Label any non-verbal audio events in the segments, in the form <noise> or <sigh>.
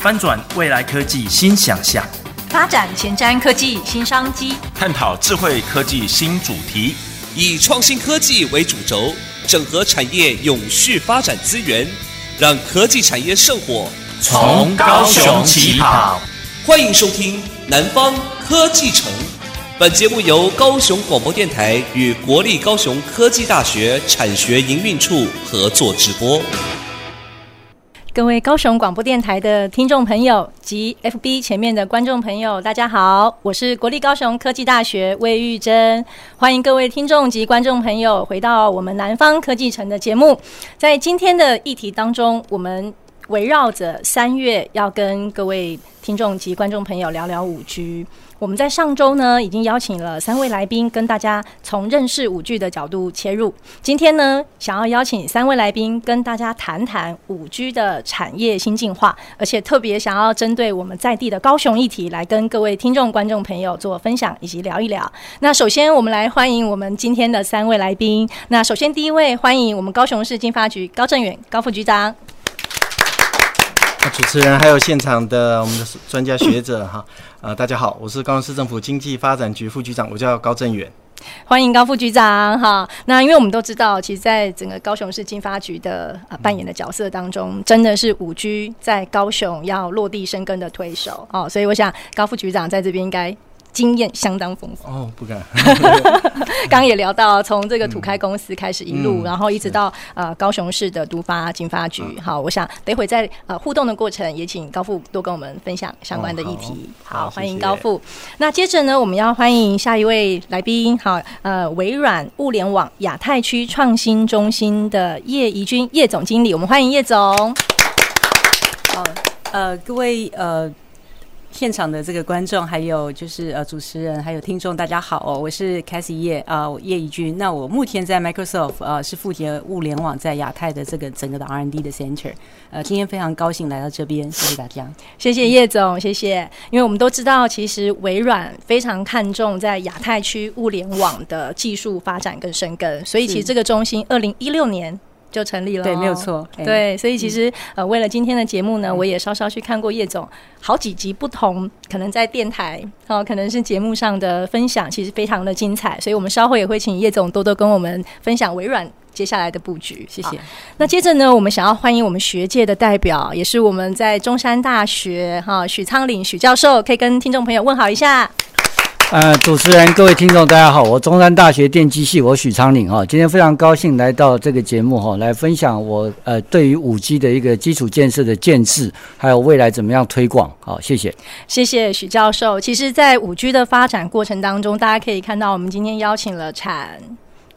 翻转未来科技新想象。发展前瞻科技新商机，探讨智慧科技新主题，以创新科技为主轴，整合产业永续发展资源，让科技产业圣火从高雄起跑。欢迎收听南方科技城。本节目由高雄广播电台与国立高雄科技大学产学营运处合作直播。各位高雄广播电台的听众朋友及 FB 前面的观众朋友，大家好，我是国立高雄科技大学魏玉珍，欢迎各位听众及观众朋友回到我们南方科技城的节目。在今天的议题当中，我们围绕着三月要跟各位听众及观众朋友聊聊五 G。我们在上周呢，已经邀请了三位来宾，跟大家从认识五 G 的角度切入。今天呢，想要邀请三位来宾跟大家谈谈五 G 的产业新进化，而且特别想要针对我们在地的高雄议题，来跟各位听众、观众朋友做分享以及聊一聊。那首先，我们来欢迎我们今天的三位来宾。那首先第一位，欢迎我们高雄市经发局高正远高副局长。主持人还有现场的我们的专家学者哈，呃，大家好，我是高雄市政府经济发展局副局长，我叫高正远。欢迎高副局长哈。那因为我们都知道，其实在整个高雄市经发局的呃扮演的角色当中，真的是五 G 在高雄要落地生根的推手哦，所以我想高副局长在这边应该。经验相当丰富哦，不敢。<laughs> 刚刚也聊到，从这个土开公司开始一路，嗯、然后一直到呃高雄市的都发经发局。嗯、好，我想等会在呃互动的过程，也请高富多跟我们分享相关的议题。哦、好，好，欢迎高富。谢谢。那接着呢，我们要欢迎下一位来宾。好，呃，微软物联网亚太区创新中心的叶怡君叶总经理，我们欢迎叶总。好，呃，各位呃。现场的这个观众，还有就是呃主持人，还有听众，大家好哦，我是 Cassie 叶啊叶怡君。那我目前在 Microsoft 呃是负责物联网在亚太的这个整个的 R&D 的 Center。呃，今天非常高兴来到这边，谢谢大家，谢谢叶总，谢谢。因为我们都知道，其实微软非常看重在亚太区物联网的技术发展跟深耕，所以其实这个中心二零一六年。就成立了，对，没有错。对，所以其实、嗯、呃，为了今天的节目呢，我也稍稍去看过叶总好几集不同，可能在电台哦，可能是节目上的分享，其实非常的精彩。所以我们稍后也会请叶总多多跟我们分享微软接下来的布局。谢谢。那接着呢，我们想要欢迎我们学界的代表，也是我们在中山大学哈许昌岭许教授，可以跟听众朋友问好一下。呃，主持人、各位听众，大家好，我中山大学电机系，我许昌岭哈，今天非常高兴来到这个节目哈，来分享我呃对于五 G 的一个基础建设的建设，还有未来怎么样推广，好，谢谢，谢谢许教授。其实，在五 G 的发展过程当中，大家可以看到，我们今天邀请了产。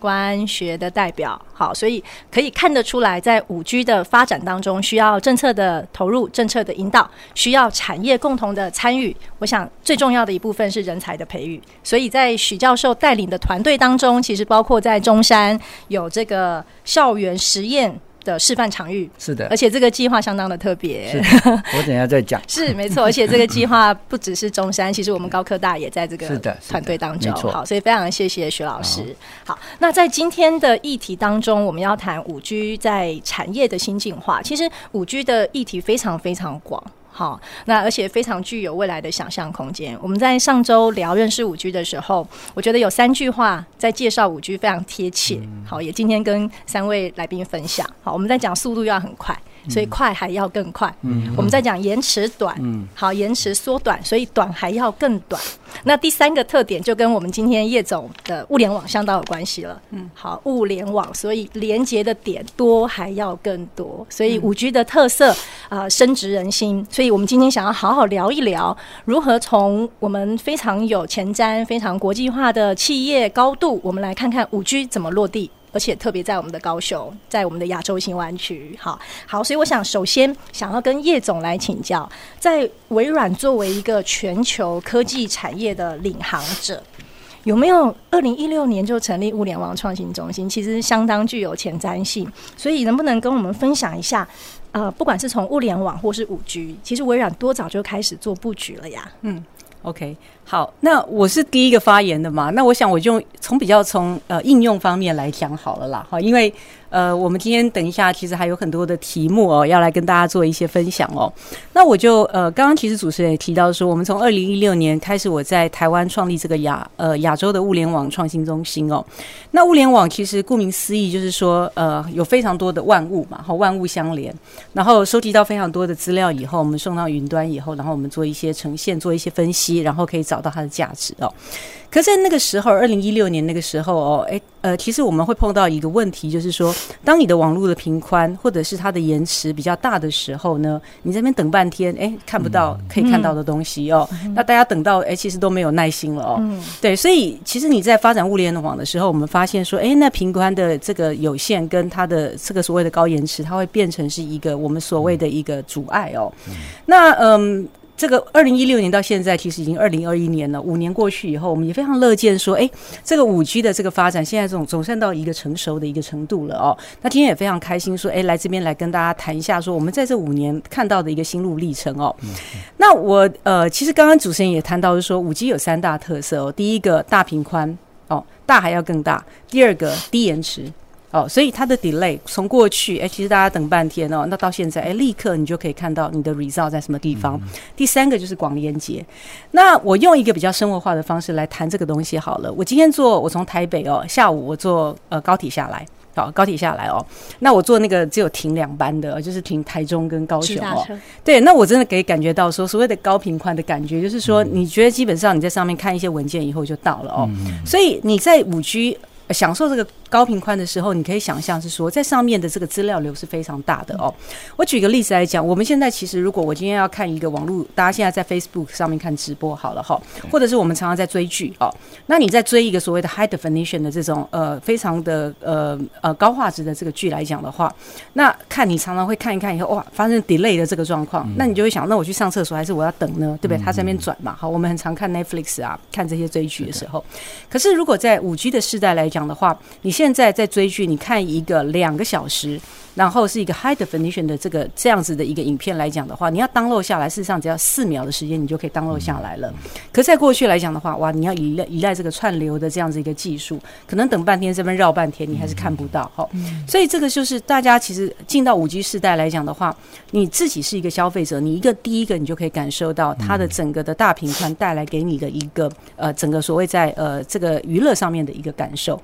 官学的代表，好，所以可以看得出来，在五 G 的发展当中，需要政策的投入、政策的引导，需要产业共同的参与。我想最重要的一部分是人才的培育。所以在许教授带领的团队当中，其实包括在中山有这个校园实验。的示范场域是的，而且这个计划相当的特别。<laughs> 我等一下再讲。是没错，而且这个计划不只是中山，<laughs> 其实我们高科大也在这个团队当中。好，所以非常谢谢徐老师。好，那在今天的议题当中，我们要谈五 G 在产业的新进化。其实五 G 的议题非常非常广。好，那而且非常具有未来的想象空间。我们在上周聊认识五 G 的时候，我觉得有三句话在介绍五 G 非常贴切。好，也今天跟三位来宾分享。好，我们在讲速度要很快。所以快还要更快。嗯，我们在讲延迟短，嗯，好，延迟缩短，所以短还要更短。那第三个特点就跟我们今天叶总的物联网相当有关系了。嗯，好，物联网，所以连接的点多还要更多。所以五 G 的特色啊，深植人心。所以我们今天想要好好聊一聊，如何从我们非常有前瞻、非常国际化的企业高度，我们来看看五 G 怎么落地。而且特别在我们的高雄，在我们的亚洲新湾区，好好，所以我想首先想要跟叶总来请教，在微软作为一个全球科技产业的领航者，有没有二零一六年就成立物联网创新中心？其实相当具有前瞻性，所以能不能跟我们分享一下？呃，不管是从物联网或是五 G，其实微软多早就开始做布局了呀。嗯，OK，好，那我是第一个发言的嘛，那我想我就从比较从呃应用方面来讲好了啦，哈，因为。呃，我们今天等一下，其实还有很多的题目哦，要来跟大家做一些分享哦。那我就呃，刚刚其实主持人也提到说，我们从二零一六年开始，我在台湾创立这个亚呃亚洲的物联网创新中心哦。那物联网其实顾名思义就是说，呃，有非常多的万物嘛，和万物相连，然后收集到非常多的资料以后，我们送到云端以后，然后我们做一些呈现，做一些分析，然后可以找到它的价值哦。可在那个时候，二零一六年那个时候哦，诶，呃，其实我们会碰到一个问题，就是说，当你的网络的频宽或者是它的延迟比较大的时候呢，你这边等半天，诶，看不到可以看到的东西哦，嗯、那大家等到诶，其实都没有耐心了哦。嗯、对，所以其实你在发展物联网的时候，我们发现说，诶，那频宽的这个有限跟它的这个所谓的高延迟，它会变成是一个我们所谓的一个阻碍哦。嗯、那嗯。这个二零一六年到现在，其实已经二零二一年了。五年过去以后，我们也非常乐见说，哎，这个五 G 的这个发展，现在总总算到一个成熟的一个程度了哦。那今天也非常开心说，哎，来这边来跟大家谈一下，说我们在这五年看到的一个心路历程哦。那我呃，其实刚刚主持人也谈到，是说五 G 有三大特色哦。第一个大频宽哦，大还要更大。第二个低延迟。哦，所以它的 delay 从过去，哎，其实大家等半天哦，那到现在，哎，立刻你就可以看到你的 result 在什么地方。嗯、第三个就是广连接。那我用一个比较生活化的方式来谈这个东西好了。我今天坐，我从台北哦，下午我坐呃高铁下来，好、哦，高铁下来哦，那我坐那个只有停两班的，就是停台中跟高雄哦。对，那我真的可以感觉到说，所谓的高频宽的感觉，就是说你觉得基本上你在上面看一些文件以后就到了哦。嗯、所以你在五 G。享受这个高频宽的时候，你可以想象是说，在上面的这个资料流是非常大的哦。我举个例子来讲，我们现在其实如果我今天要看一个网络，大家现在在 Facebook 上面看直播好了哈，或者是我们常常在追剧哦，那你在追一个所谓的 High Definition 的这种呃非常的呃呃高画质的这个剧来讲的话，那看你常常会看一看以后哇，发生 delay 的这个状况，那你就会想，那我去上厕所还是我要等呢？对不对？它在那边转嘛。好，我们很常看 Netflix 啊，看这些追剧的时候，可是如果在五 G 的世代来讲，讲的话，你现在在追剧，你看一个两个小时，然后是一个 high definition 的这个这样子的一个影片来讲的话，你要 download 下来，事实上只要四秒的时间，你就可以 download 下来了。可在过去来讲的话，哇，你要依赖依赖这个串流的这样子一个技术，可能等半天这边绕半天，你还是看不到。哈，所以这个就是大家其实进到五 G 时代来讲的话，你自己是一个消费者，你一个第一个你就可以感受到它的整个的大屏宽带来给你的一个呃整个所谓在呃这个娱乐上面的一个感受。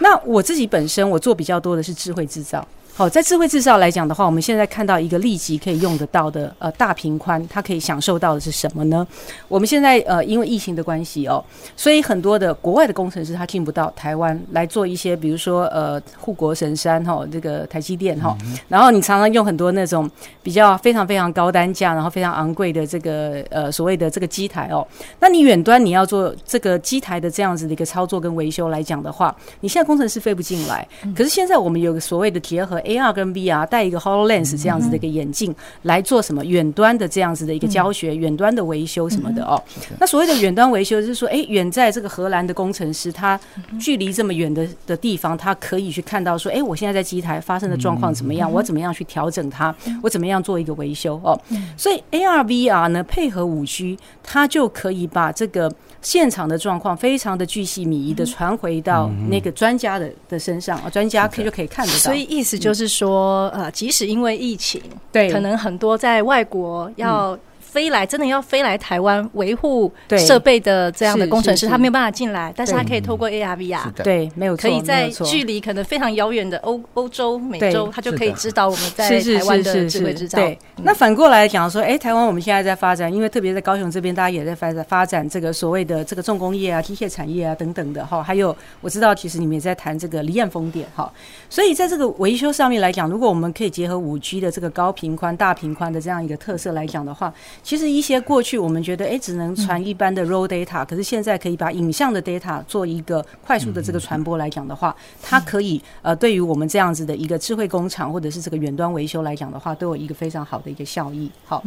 那我自己本身我做比较多的是智慧制造。好，在智慧制造来讲的话，我们现在看到一个立即可以用得到的呃大平宽，它可以享受到的是什么呢？我们现在呃因为疫情的关系哦，所以很多的国外的工程师他进不到台湾来做一些，比如说呃护国神山哈、哦，这个台积电哈，嗯、然后你常常用很多那种比较非常非常高单价，然后非常昂贵的这个呃所谓的这个机台哦，那你远端你要做这个机台的这样子的一个操作跟维修来讲的话，你现在工程师飞不进来，嗯、可是现在我们有个所谓的结合。AR 跟 VR 戴一个 HoloLens 这样子的一个眼镜来做什么远端的这样子的一个教学、远端的维修什么的哦。那所谓的远端维修就是说，哎，远在这个荷兰的工程师，他距离这么远的的地方，他可以去看到说，哎，我现在在机台发生的状况怎么样？我怎么样去调整它？我怎么样做一个维修？哦，所以 AR VR 呢，配合五 G，它就可以把这个。现场的状况非常的巨细靡遗的传回到那个专家的的身上啊，专家可以就可以看得到。所以意思就是说，呃，即使因为疫情，对，可能很多在外国要。飞来真的要飞来台湾维护设备的这样的工程师，他没有办法进来，但是他可以透过 AR VR，对，没有错，可以在距离可能非常遥远的欧欧洲、美洲，他就可以知道我们在台湾的智慧制造。对，那反过来讲说，哎，台湾我们现在在发展，因为特别在高雄这边，大家也在发展发展这个所谓的这个重工业啊、机械产业啊等等的哈，还有我知道其实你们也在谈这个离岸风电哈，所以在这个维修上面来讲，如果我们可以结合五 G 的这个高频宽、大频宽的这样一个特色来讲的话。其实一些过去我们觉得哎只能传一般的 raw data，可是现在可以把影像的 data 做一个快速的这个传播来讲的话，它可以呃对于我们这样子的一个智慧工厂或者是这个远端维修来讲的话，都有一个非常好的一个效益。好，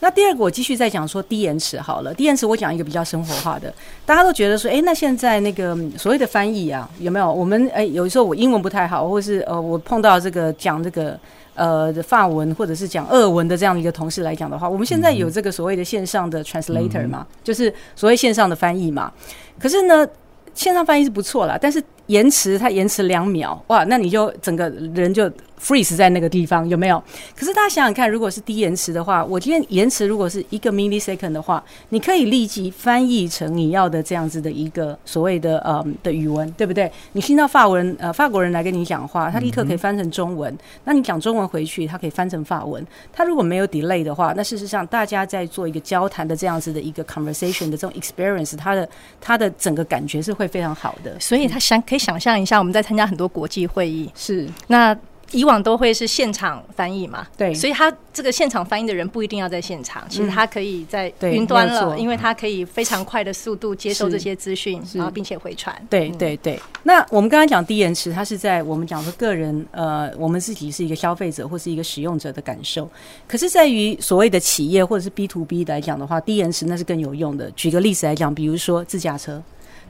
那第二个我继续再讲说低延迟好了，低延迟我讲一个比较生活化的，大家都觉得说哎那现在那个所谓的翻译啊有没有？我们哎有时候我英文不太好，或是呃我碰到这个讲这个。呃，的法文或者是讲俄文的这样的一个同事来讲的话，我们现在有这个所谓的线上的 translator 嘛，嗯、就是所谓线上的翻译嘛。可是呢，线上翻译是不错啦，但是延迟它延迟两秒，哇，那你就整个人就。freeze 在那个地方有没有？可是大家想想看，如果是低延迟的话，我今天延迟如果是一个 millisecond 的话，你可以立即翻译成你要的这样子的一个所谓的呃的语文，对不对？你听到法文呃法国人来跟你讲话，他立刻可以翻成中文。嗯、那你讲中文回去，他可以翻成法文。他如果没有 delay 的话，那事实上大家在做一个交谈的这样子的一个 conversation 的这种 experience，他的他的整个感觉是会非常好的。所以他想可以想象一下，我们在参加很多国际会议，是那。以往都会是现场翻译嘛，对，所以他这个现场翻译的人不一定要在现场，其实他可以在云端了，因为他可以非常快的速度接收这些资讯，然后并且回传。对对对。那我们刚刚讲低延迟，它是在我们讲说个人呃，我们自己是一个消费者或是一个使用者的感受，可是在于所谓的企业或者是 B to B 来讲的话，低延迟那是更有用的。举个例子来讲，比如说自驾车。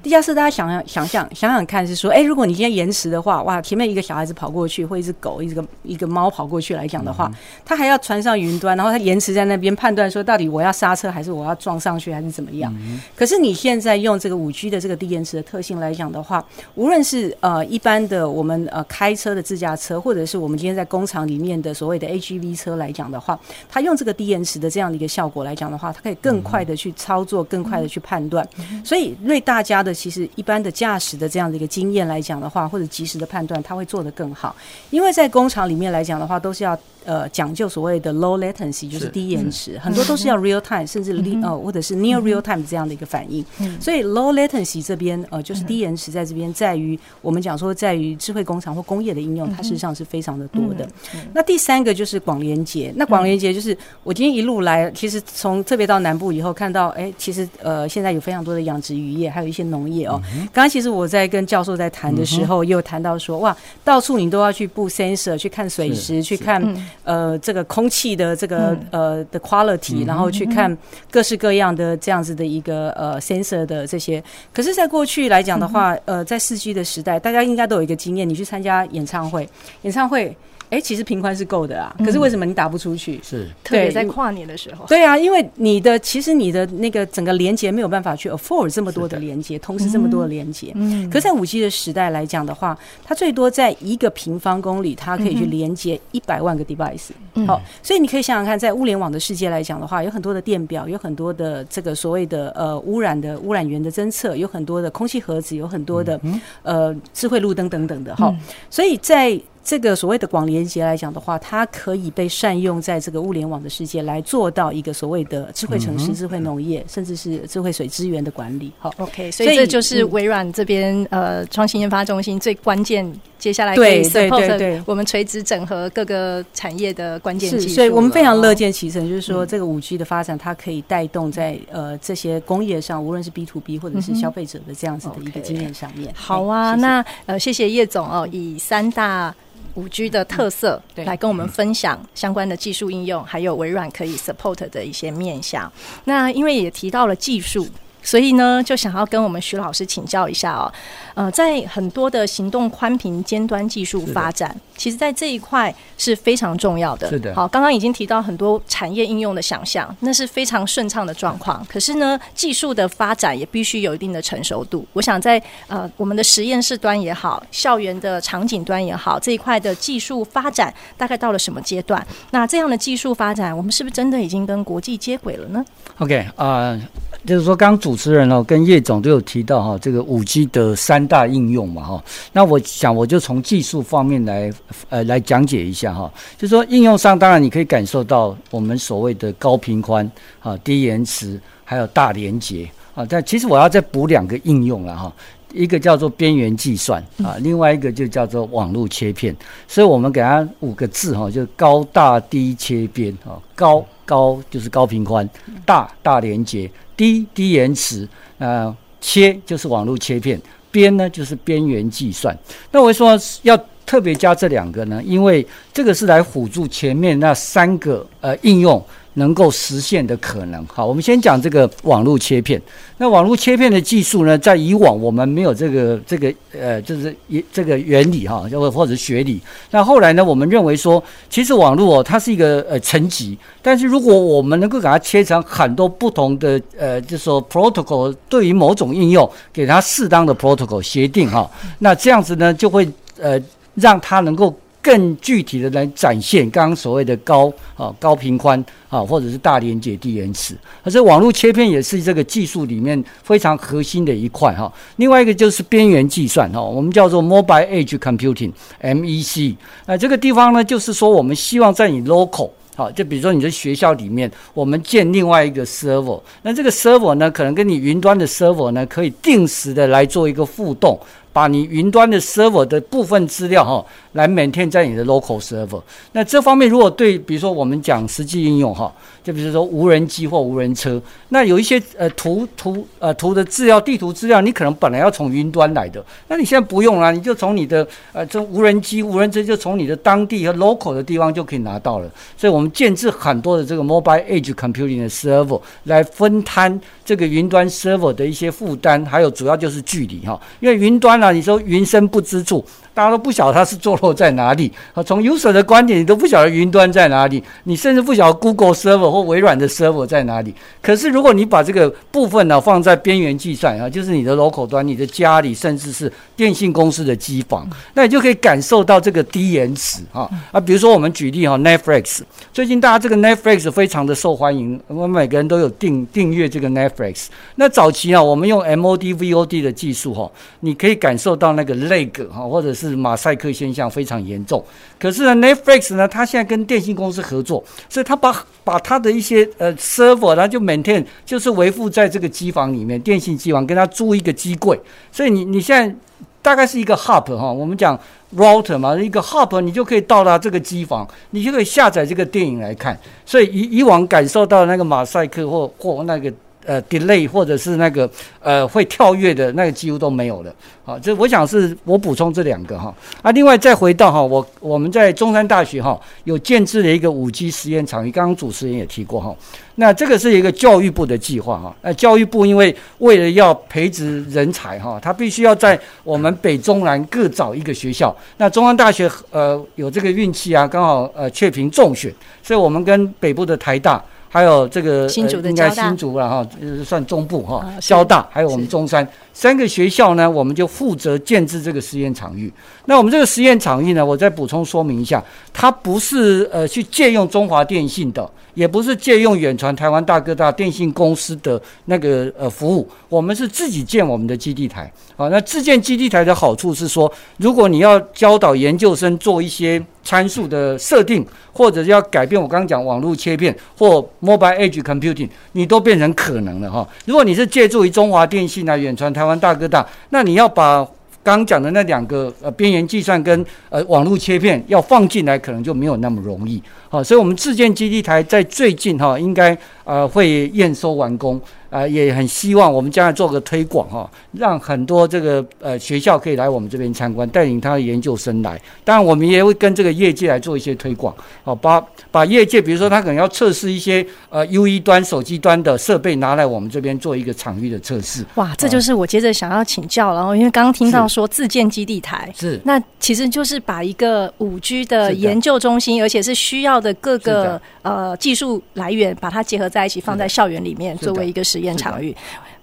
地下室，大家想想想想想想看，是说，哎、欸，如果你今天延迟的话，哇，前面一个小孩子跑过去，或一只狗，一个一个猫跑过去来讲的话，他还要传上云端，然后他延迟在那边判断说，到底我要刹车还是我要撞上去还是怎么样？可是你现在用这个五 G 的这个低延迟的特性来讲的话，无论是呃一般的我们呃开车的自驾车，或者是我们今天在工厂里面的所谓的 AGV 车来讲的话，它用这个低延迟的这样的一个效果来讲的话，它可以更快的去操作，更快的去判断，所以为大家的。其实一般的驾驶的这样的一个经验来讲的话，或者及时的判断，他会做得更好。因为在工厂里面来讲的话，都是要呃讲究所谓的 low latency，就是低延迟，嗯、很多都是要 real time，甚至 l、嗯、呃或者是 near real time 这样的一个反应。嗯、所以 low latency 这边呃就是低延迟在这边，在于我们讲说在于智慧工厂或工业的应用，它事实上是非常的多的。那第三个就是广连接，那广连接就是我今天一路来，其实从特别到南部以后看到，哎，其实呃现在有非常多的养殖渔业，还有一些农。农业哦，刚刚其实我在跟教授在谈的时候，也有谈到说，哇，到处你都要去布 sensor 去看水质，去看呃这个空气的这个呃的 quality，然后去看各式各样的这样子的一个呃 sensor 的这些。可是，在过去来讲的话，呃，在四 G 的时代，大家应该都有一个经验，你去参加演唱会，演唱会。哎、欸，其实频宽是够的啊，可是为什么你打不出去？嗯、是，特别在跨年的时候。对啊，因为你的其实你的那个整个连接没有办法去 afford 这么多的连接，同时这么多的连接。嗯。可是在五 G 的时代来讲的话，它最多在一个平方公里，它可以去连接一百万个 device。嗯。好，所以你可以想想看，在物联网的世界来讲的话，有很多的电表，有很多的这个所谓的呃污染的污染源的侦测，有很多的空气盒子，有很多的呃智慧路灯等等的。哈，所以在这个所谓的广连接来讲的话，它可以被善用在这个物联网的世界，来做到一个所谓的智慧城市、智慧农业，甚至是智慧水资源的管理。好，OK，所以这就是微软这边呃创新研发中心最关键，接下来可以 support 我们垂直整合各个产业的关键技术。所以我们非常乐见其成，就是说这个五 G 的发展，它可以带动在呃这些工业上，无论是 B to B 或者是消费者的这样子的一个经验上面。好啊，那呃谢谢叶总哦，以三大。五 G 的特色，来跟我们分享相关的技术应用，还有微软可以 support 的一些面向。那因为也提到了技术。所以呢，就想要跟我们徐老师请教一下哦。呃，在很多的行动宽频尖端技术发展，其实，在这一块是非常重要的。是的。好，刚刚已经提到很多产业应用的想象，那是非常顺畅的状况。可是呢，技术的发展也必须有一定的成熟度。我想在呃我们的实验室端也好，校园的场景端也好，这一块的技术发展大概到了什么阶段？那这样的技术发展，我们是不是真的已经跟国际接轨了呢？OK 啊、uh。就是说，刚主持人哦跟叶总都有提到哈，这个五 G 的三大应用嘛哈。那我想我就从技术方面来呃来讲解一下哈。就是说应用上，当然你可以感受到我们所谓的高频宽啊、低延迟，还有大连接啊。但其实我要再补两个应用了哈。一个叫做边缘计算啊，另外一个就叫做网络切片，所以我们给它五个字哈，就高大低切边啊，高高就是高频宽，大大连接，低低延迟，呃，切就是网络切片，边呢就是边缘计算。那我说要特别加这两个呢，因为这个是来辅助前面那三个呃应用。能够实现的可能。好，我们先讲这个网络切片。那网络切片的技术呢，在以往我们没有这个这个呃，就是一这个原理哈，或或者学理。那后来呢，我们认为说，其实网络哦，它是一个呃层级，但是如果我们能够给它切成很多不同的呃，就说 protocol，对于某种应用，给它适当的 protocol 协定哈，那这样子呢，就会呃让它能够。更具体的来展现刚刚所谓的高啊高频宽啊，或者是大连接低延迟，而这网络切片也是这个技术里面非常核心的一块哈。另外一个就是边缘计算哈，我们叫做 Mobile Edge Computing（MEC）。那这个地方呢，就是说我们希望在你 local 好，就比如说你在学校里面，我们建另外一个 server，那这个 server 呢，可能跟你云端的 server 呢，可以定时的来做一个互动。把你云端的 server 的部分资料哈，来 maintain 在你的 local server。那这方面如果对，比如说我们讲实际应用哈，就比如说无人机或无人车，那有一些呃图图呃图的资料、地图资料，你可能本来要从云端来的，那你现在不用了，你就从你的呃这无人机、无人车就从你的当地和 local 的地方就可以拿到了。所以我们建置很多的这个 mobile edge computing 的 server 来分摊这个云端 server 的一些负担，还有主要就是距离哈，因为云端呢。你说云深不知处。大家都不晓得它是坐落在哪里啊？从 user 的观点，你都不晓得云端在哪里，你甚至不晓得 Google server 或微软的 server 在哪里。可是如果你把这个部分呢放在边缘计算啊，就是你的 local 端、你的家里，甚至是电信公司的机房，那你就可以感受到这个低延迟啊啊！比如说我们举例哈，Netflix 最近大家这个 Netflix 非常的受欢迎，我们每个人都有订订阅这个 Netflix。那早期啊，我们用 MOD VOD 的技术哈，你可以感受到那个 lag 哈，或者是是马赛克现象非常严重，可是呢，Netflix 呢，它现在跟电信公司合作，所以它把把它的一些呃 server，它就 maintain 就是维护在这个机房里面，电信机房跟它租一个机柜，所以你你现在大概是一个 hub 哈，我们讲 router 嘛，一个 hub 你就可以到达这个机房，你就可以下载这个电影来看，所以以以往感受到那个马赛克或或那个。呃，delay 或者是那个呃会跳跃的那个几乎都没有了。好，这我想是我补充这两个哈。啊，另外再回到哈，我我们在中山大学哈有建置了一个五 G 实验场域，刚刚主持人也提过哈。那这个是一个教育部的计划哈。那教育部因为为了要培植人才哈，他必须要在我们北中南各找一个学校。那中山大学呃有这个运气啊，刚好呃确评中选，所以我们跟北部的台大。还有这个新竹的、呃、应该新竹了哈，就是算中部哈，交大还有我们中山。三个学校呢，我们就负责建制这个实验场域。那我们这个实验场域呢，我再补充说明一下，它不是呃去借用中华电信的，也不是借用远传台湾大哥大电信公司的那个呃服务，我们是自己建我们的基地台。好，那自建基地台的好处是说，如果你要教导研究生做一些参数的设定，或者要改变我刚刚讲网络切片或 mobile edge computing，你都变成可能了哈。如果你是借助于中华电信啊、远传台湾大哥大，那你要把刚讲的那两个呃边缘计算跟呃网络切片要放进来，可能就没有那么容易。好，所以我们自建基地台在最近哈，应该呃会验收完工。啊、呃，也很希望我们将来做个推广哈，让很多这个呃学校可以来我们这边参观，带领他的研究生来。当然，我们也会跟这个业界来做一些推广，好，把把业界，比如说他可能要测试一些呃 UE 端、手机端的设备，拿来我们这边做一个场域的测试。哇，这就是我接着想要请教，然后因为刚刚听到说自建基地台是，那其实就是把一个五 G 的研究中心，而且是需要的各个呃技术来源，把它结合在一起，放在校园里面作为一个实验场域，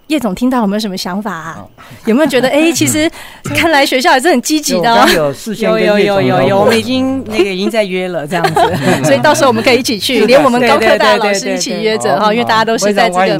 叶总听到有没有什么想法啊？有没有觉得哎、欸，<laughs> 其实看来学校还是很积极的 <laughs> 哦。有有有有有，我们已经那个已经在约了这样子，<laughs> 所以到时候我们可以一起去，连我们高科大老师一起约着哈，因为大家都是在这个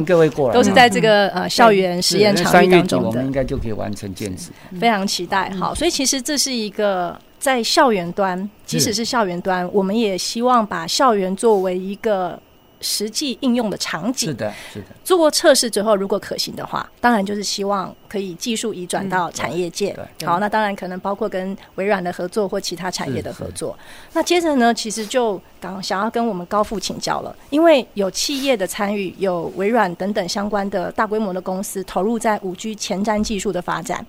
都是在这个呃校园实验场域当中的，我们应该就可以完成建设。非常期待。好，所以其实这是一个在校园端，即使是校园端，我们也希望把校园作为一个。实际应用的场景。是的，是的。做过测试之后，如果可行的话，当然就是希望可以技术移转到产业界。嗯、好，那当然可能包括跟微软的合作或其他产业的合作。那接着呢，其实就刚想要跟我们高富请教了，因为有企业的参与，有微软等等相关的大规模的公司投入在五 G 前瞻技术的发展，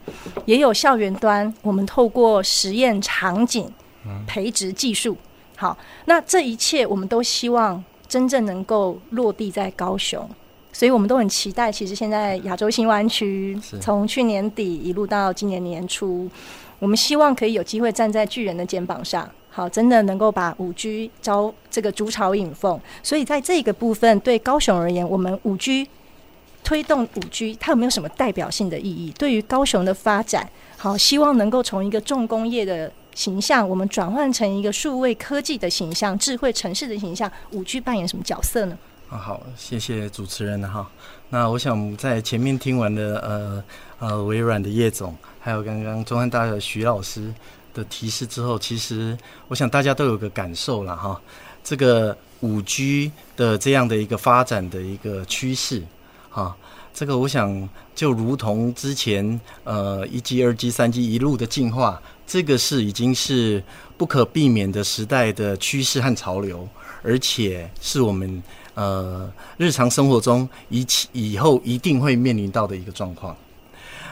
也有校园端，我们透过实验场景培植技术。好，那这一切我们都希望真正能够落地在高雄，所以我们都很期待。其实现在亚洲新湾区从去年底一路到今年年初，我们希望可以有机会站在巨人的肩膀上，好，真的能够把五 G 招这个筑巢引凤。所以在这个部分，对高雄而言，我们五 G 推动五 G，它有没有什么代表性的意义？对于高雄的发展，好，希望能够从一个重工业的。形象，我们转换成一个数位科技的形象，智慧城市的形象，五 G 扮演什么角色呢？啊，好，谢谢主持人哈。那我想在前面听完的呃呃微软的叶总，还有刚刚中山大学的徐老师的提示之后，其实我想大家都有个感受了哈。这个五 G 的这样的一个发展的一个趋势，哈，这个我想就如同之前呃一 G、二 G、三 G 一路的进化。这个是已经是不可避免的时代的趋势和潮流，而且是我们呃日常生活中以以后一定会面临到的一个状况。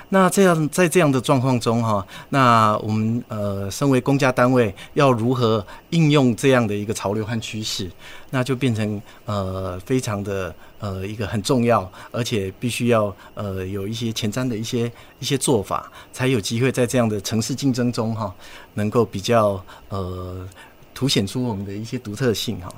那这样在这样的状况中哈，那我们呃身为公家单位要如何应用这样的一个潮流和趋势，那就变成呃非常的呃一个很重要，而且必须要呃有一些前瞻的一些一些做法，才有机会在这样的城市竞争中哈，能够比较呃凸显出我们的一些独特性哈。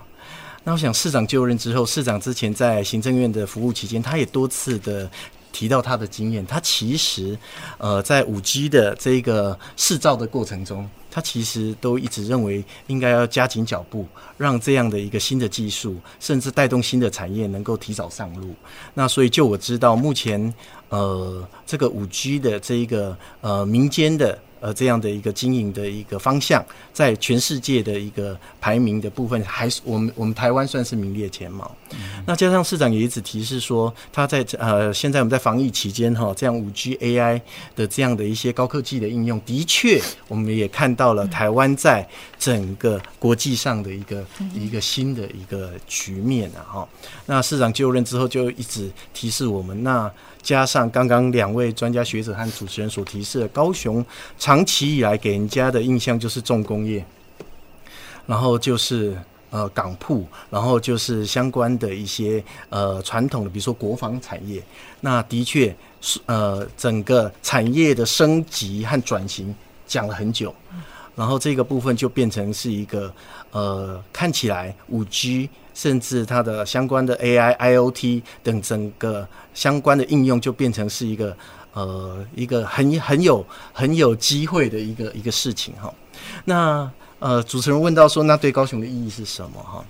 那我想市长就任之后，市长之前在行政院的服务期间，他也多次的。提到他的经验，他其实，呃，在五 G 的这个试造的过程中，他其实都一直认为应该要加紧脚步，让这样的一个新的技术，甚至带动新的产业能够提早上路。那所以，就我知道，目前，呃，这个五 G 的这一个呃民间的。呃，这样的一个经营的一个方向，在全世界的一个排名的部分，还是我们我们台湾算是名列前茅。嗯、那加上市长也一直提示说，他在呃现在我们在防疫期间哈，这样五 G AI 的这样的一些高科技的应用，的确我们也看到了台湾在整个国际上的一个、嗯、一个新的一个局面啊哈。那市长就任之后就一直提示我们那。加上刚刚两位专家学者和主持人所提示的，高雄长期以来给人家的印象就是重工业，然后就是呃港铺，然后就是相关的一些呃传统的，比如说国防产业。那的确是呃整个产业的升级和转型讲了很久，然后这个部分就变成是一个呃看起来五 G。甚至它的相关的 AI、IoT 等整个相关的应用，就变成是一个呃一个很很有很有机会的一个一个事情哈。那呃主持人问到说，那对高雄的意义是什么哈？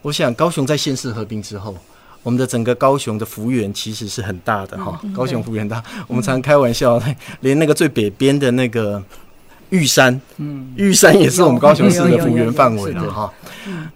我想高雄在县市合并之后，我们的整个高雄的幅员其实是很大的哈。高雄幅员大，我们常开玩笑，连那个最北边的那个。玉山，嗯，玉山也是我们高雄市的幅员范围了哈。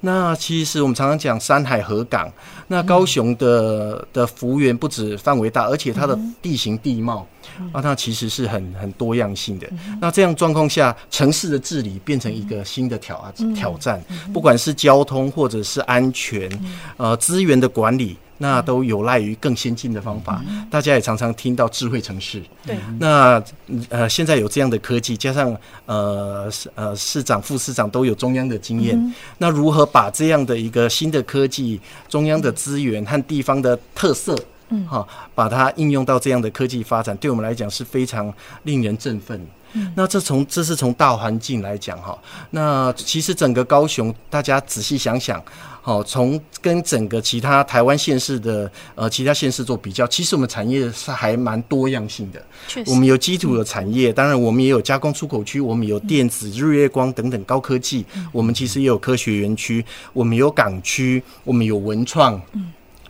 那其实我们常常讲山海河港，那高雄的的幅员不止范围大，而且它的地形地貌啊，它其实是很很多样性的。那这样状况下，城市的治理变成一个新的挑啊挑战，不管是交通或者是安全，呃，资源的管理。那都有赖于更先进的方法，嗯、大家也常常听到智慧城市。对，那呃，现在有这样的科技，加上呃呃市长、副市长都有中央的经验，嗯、那如何把这样的一个新的科技、中央的资源和地方的特色，嗯，哈，把它应用到这样的科技发展，对我们来讲是非常令人振奋。嗯、那这从这是从大环境来讲哈，那其实整个高雄，大家仔细想想。好，从跟整个其他台湾县市的呃其他县市做比较，其实我们产业是还蛮多样性的。确实，我们有基础的产业，当然我们也有加工出口区，我们有电子、日月光等等高科技，我们其实也有科学园区，我们有港区，我们有文创、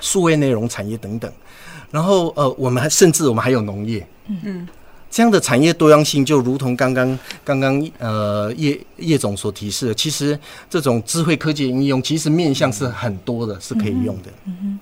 数位内容产业等等。然后呃，我们还甚至我们还有农业。嗯嗯。这样的产业多样性，就如同刚刚刚刚呃叶叶总所提示的，其实这种智慧科技应用，其实面向是很多的，是可以用的。嗯哼。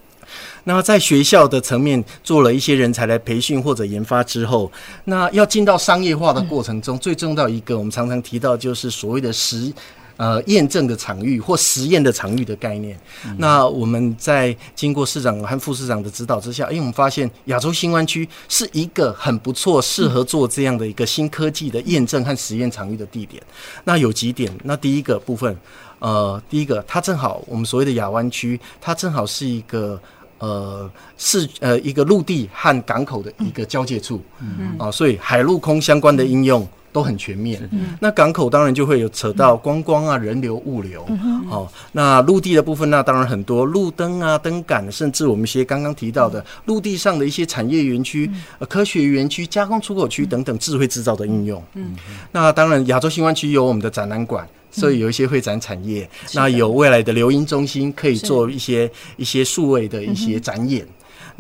那在学校的层面做了一些人才来培训或者研发之后，那要进到商业化的过程中，最重要一个我们常常提到就是所谓的实。呃，验证的场域或实验的场域的概念。嗯、那我们在经过市长和副市长的指导之下，因为我们发现亚洲新湾区是一个很不错、适合做这样的一个新科技的验证和实验场域的地点。那有几点，那第一个部分，呃，第一个，它正好我们所谓的亚湾区，它正好是一个呃是呃一个陆地和港口的一个交界处，嗯啊、呃，所以海陆空相关的应用。都很全面，那港口当然就会有扯到观光啊、人流、物流，好，那陆地的部分那当然很多路灯啊、灯杆，甚至我们一些刚刚提到的陆地上的一些产业园区、科学园区、加工出口区等等智慧制造的应用。嗯，那当然亚洲新湾区有我们的展览馆，所以有一些会展产业，那有未来的留音中心可以做一些一些数位的一些展演。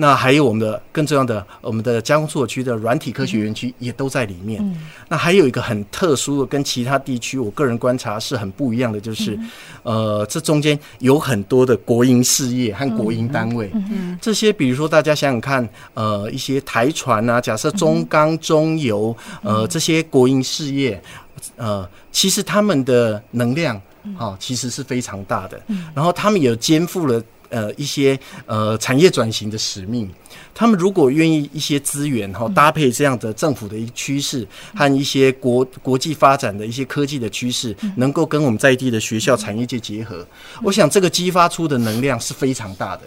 那还有我们的更重要的，我们的加工出口区的软体科学园区也都在里面。嗯、那还有一个很特殊的，跟其他地区我个人观察是很不一样的，就是，嗯、呃，这中间有很多的国营事业和国营单位。这些比如说大家想想看，呃，一些台船啊，假设中钢、中油，呃，这些国营事业，呃，其实他们的能量啊，其实是非常大的。然后他们也肩负了。呃，一些呃产业转型的使命，他们如果愿意一些资源哈，搭配这样的政府的一个趋势和一些国国际发展的一些科技的趋势，能够跟我们在地的学校产业界结合，我想这个激发出的能量是非常大的。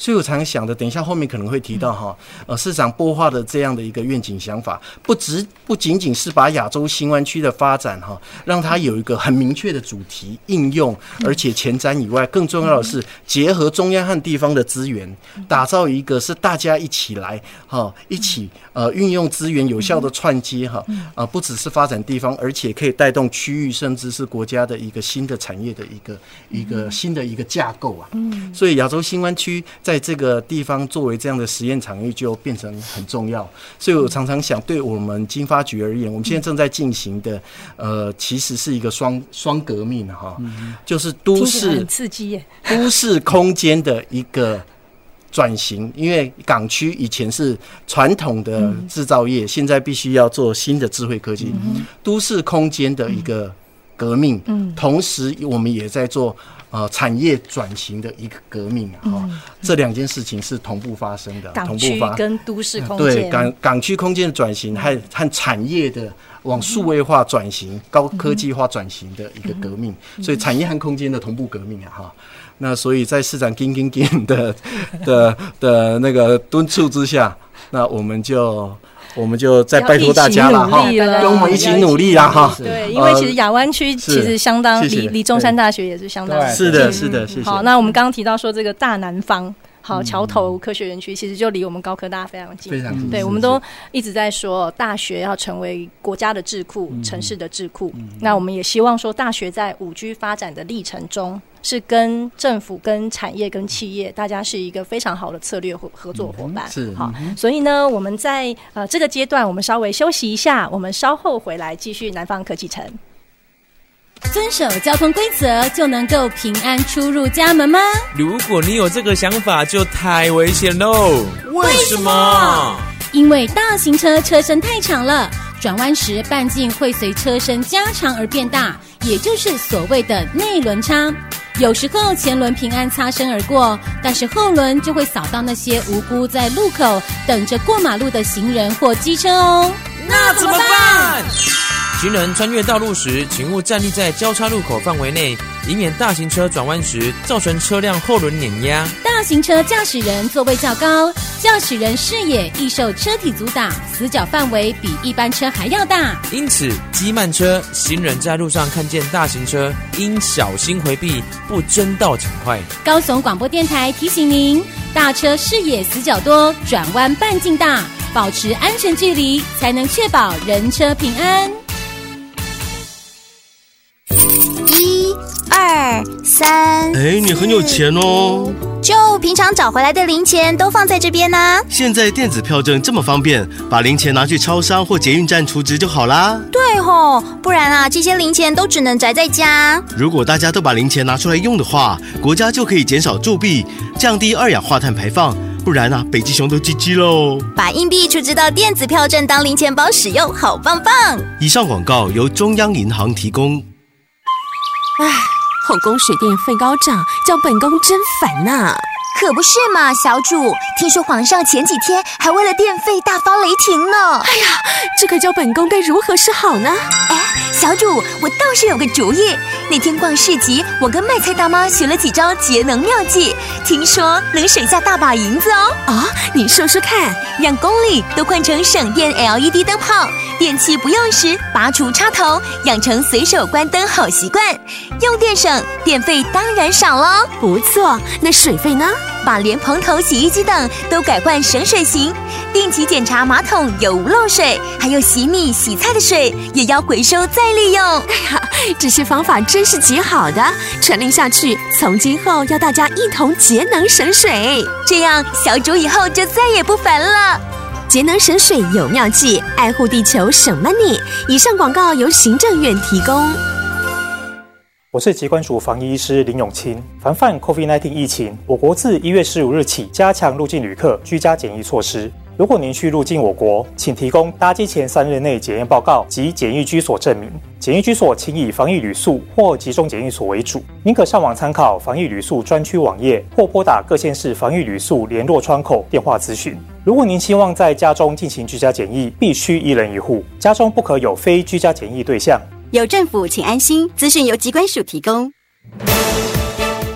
所以我常想的，等一下后面可能会提到哈，呃，市长擘画的这样的一个愿景想法，不只不仅仅是把亚洲新湾区的发展哈，让它有一个很明确的主题应用，而且前瞻以外，更重要的是结合中央和地方的资源，打造一个是大家一起来哈，一起呃运用资源有效的串接哈，啊，不只是发展地方，而且可以带动区域甚至是国家的一个新的产业的一个一个新的一个架构啊。嗯所以亚洲新湾区在这个地方作为这样的实验场域，就变成很重要。所以我常常想，对我们经发局而言，我们现在正在进行的，呃，其实是一个双双革命哈，就是都市很刺激耶，都市空间的一个转型。因为港区以前是传统的制造业，现在必须要做新的智慧科技，都市空间的一个革命。同时我们也在做。呃，产业转型的一个革命啊，哈、嗯，这两件事情是同步发生的，港同步发跟都市空间。对港港区空间的转型，和和产业的往数位化转型、嗯、高科技化转型的一个革命，嗯、所以产业和空间的同步革命啊，哈，那所以在市长金金金的的的那个敦促之下，那我们就。我们就再拜托大家了哈，跟我们一起努力啦哈。对，因为其实亚湾区其实相当离离中山大学也是相当是的，是的，谢谢。好，那我们刚刚提到说这个大南方，好桥头科学园区，其实就离我们高科大非常近。非常近。对，我们都一直在说大学要成为国家的智库，城市的智库。那我们也希望说大学在五 G 发展的历程中。是跟政府、跟产业、跟企业，大家是一个非常好的策略合合作伙伴。嗯、是好，所以呢，我们在呃这个阶段，我们稍微休息一下，我们稍后回来继续南方科技城。遵守交通规则就能够平安出入家门吗？如果你有这个想法，就太危险喽！为什么？因为大型车车身太长了，转弯时半径会随车身加长而变大，也就是所谓的内轮差。有时候前轮平安擦身而过，但是后轮就会扫到那些无辜在路口等着过马路的行人或机车哦。那怎么办？行人穿越道路时，请勿站立在交叉路口范围内，以免大型车转弯时造成车辆后轮碾压。大型车驾驶人座位较高，驾驶人视野易受车体阻挡，死角范围比一般车还要大。因此，机慢车行人在路上看见大型车，应小心回避，不争道抢快。高雄广播电台提醒您：大车视野死角多，转弯半径大，保持安全距离，才能确保人车平安。二三，哎，你很有钱哦。就平常找回来的零钱都放在这边呢、啊。现在电子票证这么方便，把零钱拿去超商或捷运站储值就好啦。对吼，不然啊，这些零钱都只能宅在家。如果大家都把零钱拿出来用的话，国家就可以减少铸币，降低二氧化碳排放。不然啊，北极熊都叽叽喽。把硬币储值到电子票证当零钱包使用，好棒棒。以上广告由中央银行提供。唉，后宫水电费高涨，叫本宫真烦呐、可不是嘛，小主，听说皇上前几天还为了电费大发雷霆呢。哎呀，这可叫本宫该如何是好呢？哎，小主，我倒是有个主意。那天逛市集，我跟卖菜大妈学了几招节能妙计，听说能省下大把银子哦。啊、哦，你说说看，让宫里都换成省电 LED 灯泡，电器不用时拔除插头，养成随手关灯好习惯，用电省，电费当然少喽。不错，那水费呢？把连蓬头、洗衣机等都改换省水型，定期检查马桶有无漏水，还有洗米、洗菜的水也要回收再利用。哎呀，这些方法真是极好的，传令下去，从今后要大家一同节能省水，这样小主以后就再也不烦了。节能省水有妙计，爱护地球省 money。以上广告由行政院提供。我是疾管署防疫医师林永清。防范 COVID-19 疫情，我国自一月十五日起加强入境旅客居家检疫措施。如果您需入境我国，请提供搭机前三日内检验报告及检疫居所证明。检疫居所请以防疫旅宿或集中检疫所为主。您可上网参考防疫旅宿专区网页，或拨打各县市防疫旅宿联络窗口电话咨询。如果您希望在家中进行居家检疫，必须一人一户，家中不可有非居家检疫对象。有政府，请安心。资讯由机关署提供。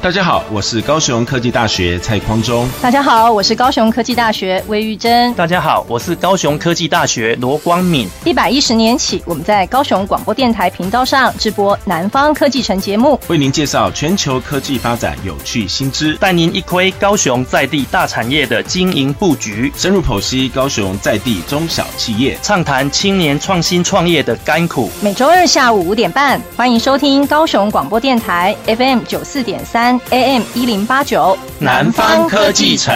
大家好，我是高雄科技大学蔡匡忠。大家好，我是高雄科技大学魏玉珍。大家好，我是高雄科技大学罗光敏。一百一十年起，我们在高雄广播电台频道上直播《南方科技城》节目，为您介绍全球科技发展有趣新知，带您一窥高雄在地大产业的经营布局，深入剖析高雄在地中小企业，畅谈青年创新创业的甘苦。每周二下午五点半，欢迎收听高雄广播电台 FM 九四点三 AM 一零八九南方科技城。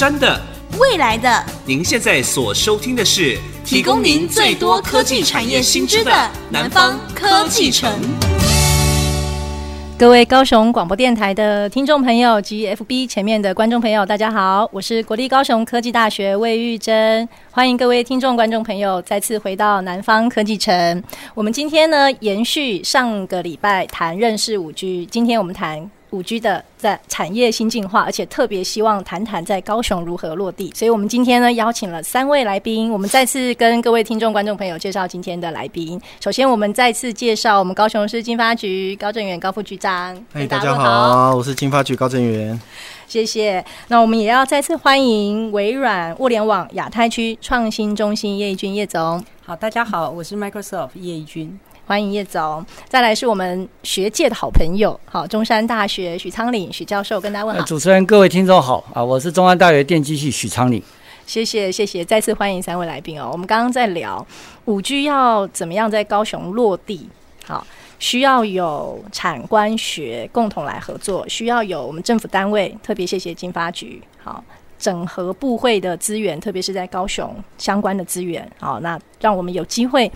瞻的，未来的，您现在所收听的是提供您最多科技产业新知的南方科技城。各位高雄广播电台的听众朋友及 FB 前面的观众朋友，大家好，我是国立高雄科技大学魏玉珍，欢迎各位听众观众朋友再次回到南方科技城。我们今天呢，延续上个礼拜谈认识五 G，今天我们谈。五 G 的在产业新进化，而且特别希望谈谈在高雄如何落地。所以，我们今天呢邀请了三位来宾，我们再次跟各位听众、观众朋友介绍今天的来宾。首先，我们再次介绍我们高雄市经发局高正元高副局长。哎，大家好，我是经发局高正元。谢谢。那我们也要再次欢迎微软物联网亚太区创新中心叶义军叶总。好，大家好，我是 Microsoft 叶怡君。欢迎叶总，再来是我们学界的好朋友，好，中山大学许昌岭许教授跟大家问好。主持人，各位听众好啊，我是中山大学电机系许昌岭。谢谢谢谢，再次欢迎三位来宾哦。我们刚刚在聊五 G 要怎么样在高雄落地，好，需要有产官学共同来合作，需要有我们政府单位，特别谢谢经发局，好，整合部会的资源，特别是在高雄相关的资源，好，那让我们有机会。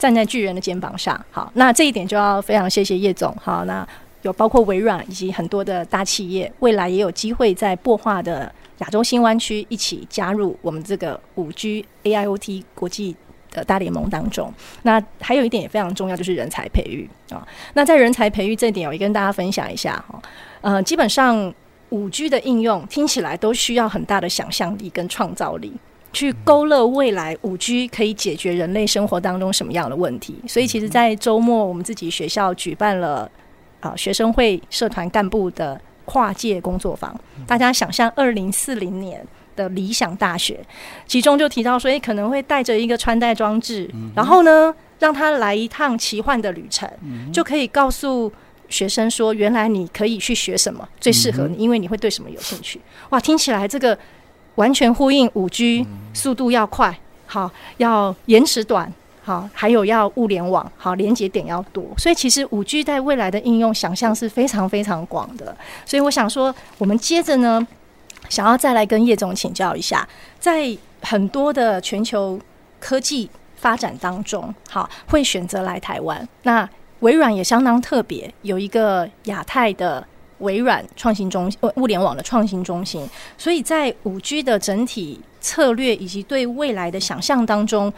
站在巨人的肩膀上，好，那这一点就要非常谢谢叶总，好，那有包括微软以及很多的大企业，未来也有机会在擘画的亚洲新湾区一起加入我们这个五 G AIoT 国际的大联盟当中。那还有一点也非常重要，就是人才培育啊。那在人才培育这点，我也跟大家分享一下哈。呃，基本上五 G 的应用听起来都需要很大的想象力跟创造力。去勾勒未来五 G 可以解决人类生活当中什么样的问题？所以，其实，在周末我们自己学校举办了啊学生会社团干部的跨界工作坊。大家想象二零四零年的理想大学，其中就提到说，诶，可能会带着一个穿戴装置，然后呢，让他来一趟奇幻的旅程，就可以告诉学生说，原来你可以去学什么最适合你，因为你会对什么有兴趣。哇，听起来这个完全呼应五 G，速度要快，好，要延迟短。好，还有要物联网，好，连接点要多，所以其实五 G 在未来的应用想象是非常非常广的。所以我想说，我们接着呢，想要再来跟叶总请教一下，在很多的全球科技发展当中，好，会选择来台湾。那微软也相当特别，有一个亚太的微软创新中心，物联网的创新中心。所以在五 G 的整体策略以及对未来的想象当中。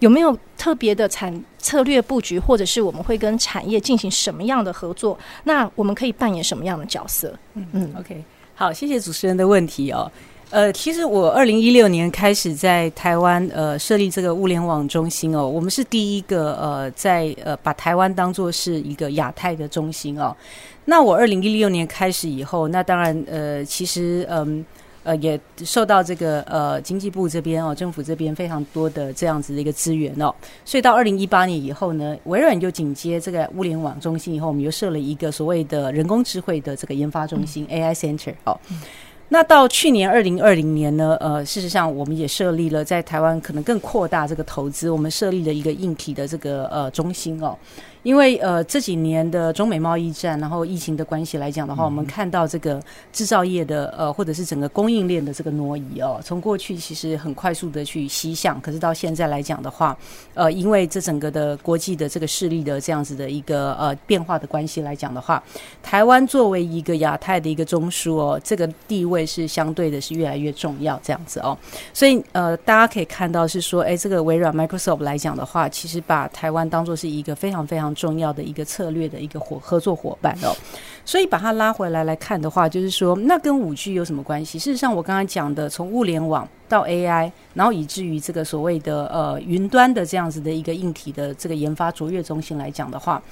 有没有特别的产策略布局，或者是我们会跟产业进行什么样的合作？那我们可以扮演什么样的角色？嗯嗯，OK，好，谢谢主持人的问题哦。呃，其实我二零一六年开始在台湾呃设立这个物联网中心哦，我们是第一个呃在呃把台湾当做是一个亚太的中心哦。那我二零一六年开始以后，那当然呃其实嗯。呃呃，也受到这个呃经济部这边哦，政府这边非常多的这样子的一个资源哦，所以到二零一八年以后呢，微软就紧接这个物联网中心以后，我们又设了一个所谓的人工智慧的这个研发中心、嗯、AI Center 哦。嗯那到去年二零二零年呢，呃，事实上我们也设立了在台湾可能更扩大这个投资，我们设立了一个硬体的这个呃中心哦。因为呃这几年的中美贸易战，然后疫情的关系来讲的话，我们看到这个制造业的呃或者是整个供应链的这个挪移哦，从过去其实很快速的去西向，可是到现在来讲的话，呃，因为这整个的国际的这个势力的这样子的一个呃变化的关系来讲的话，台湾作为一个亚太的一个中枢哦，这个地位。是相对的是越来越重要这样子哦，所以呃，大家可以看到是说，哎，这个微软 Microsoft 来讲的话，其实把台湾当做是一个非常非常重要的一个策略的一个伙合作伙伴哦，所以把它拉回来来看的话，就是说，那跟五 G 有什么关系？事实上，我刚才讲的，从物联网到 AI，然后以至于这个所谓的呃云端的这样子的一个硬体的这个研发卓越中心来讲的话。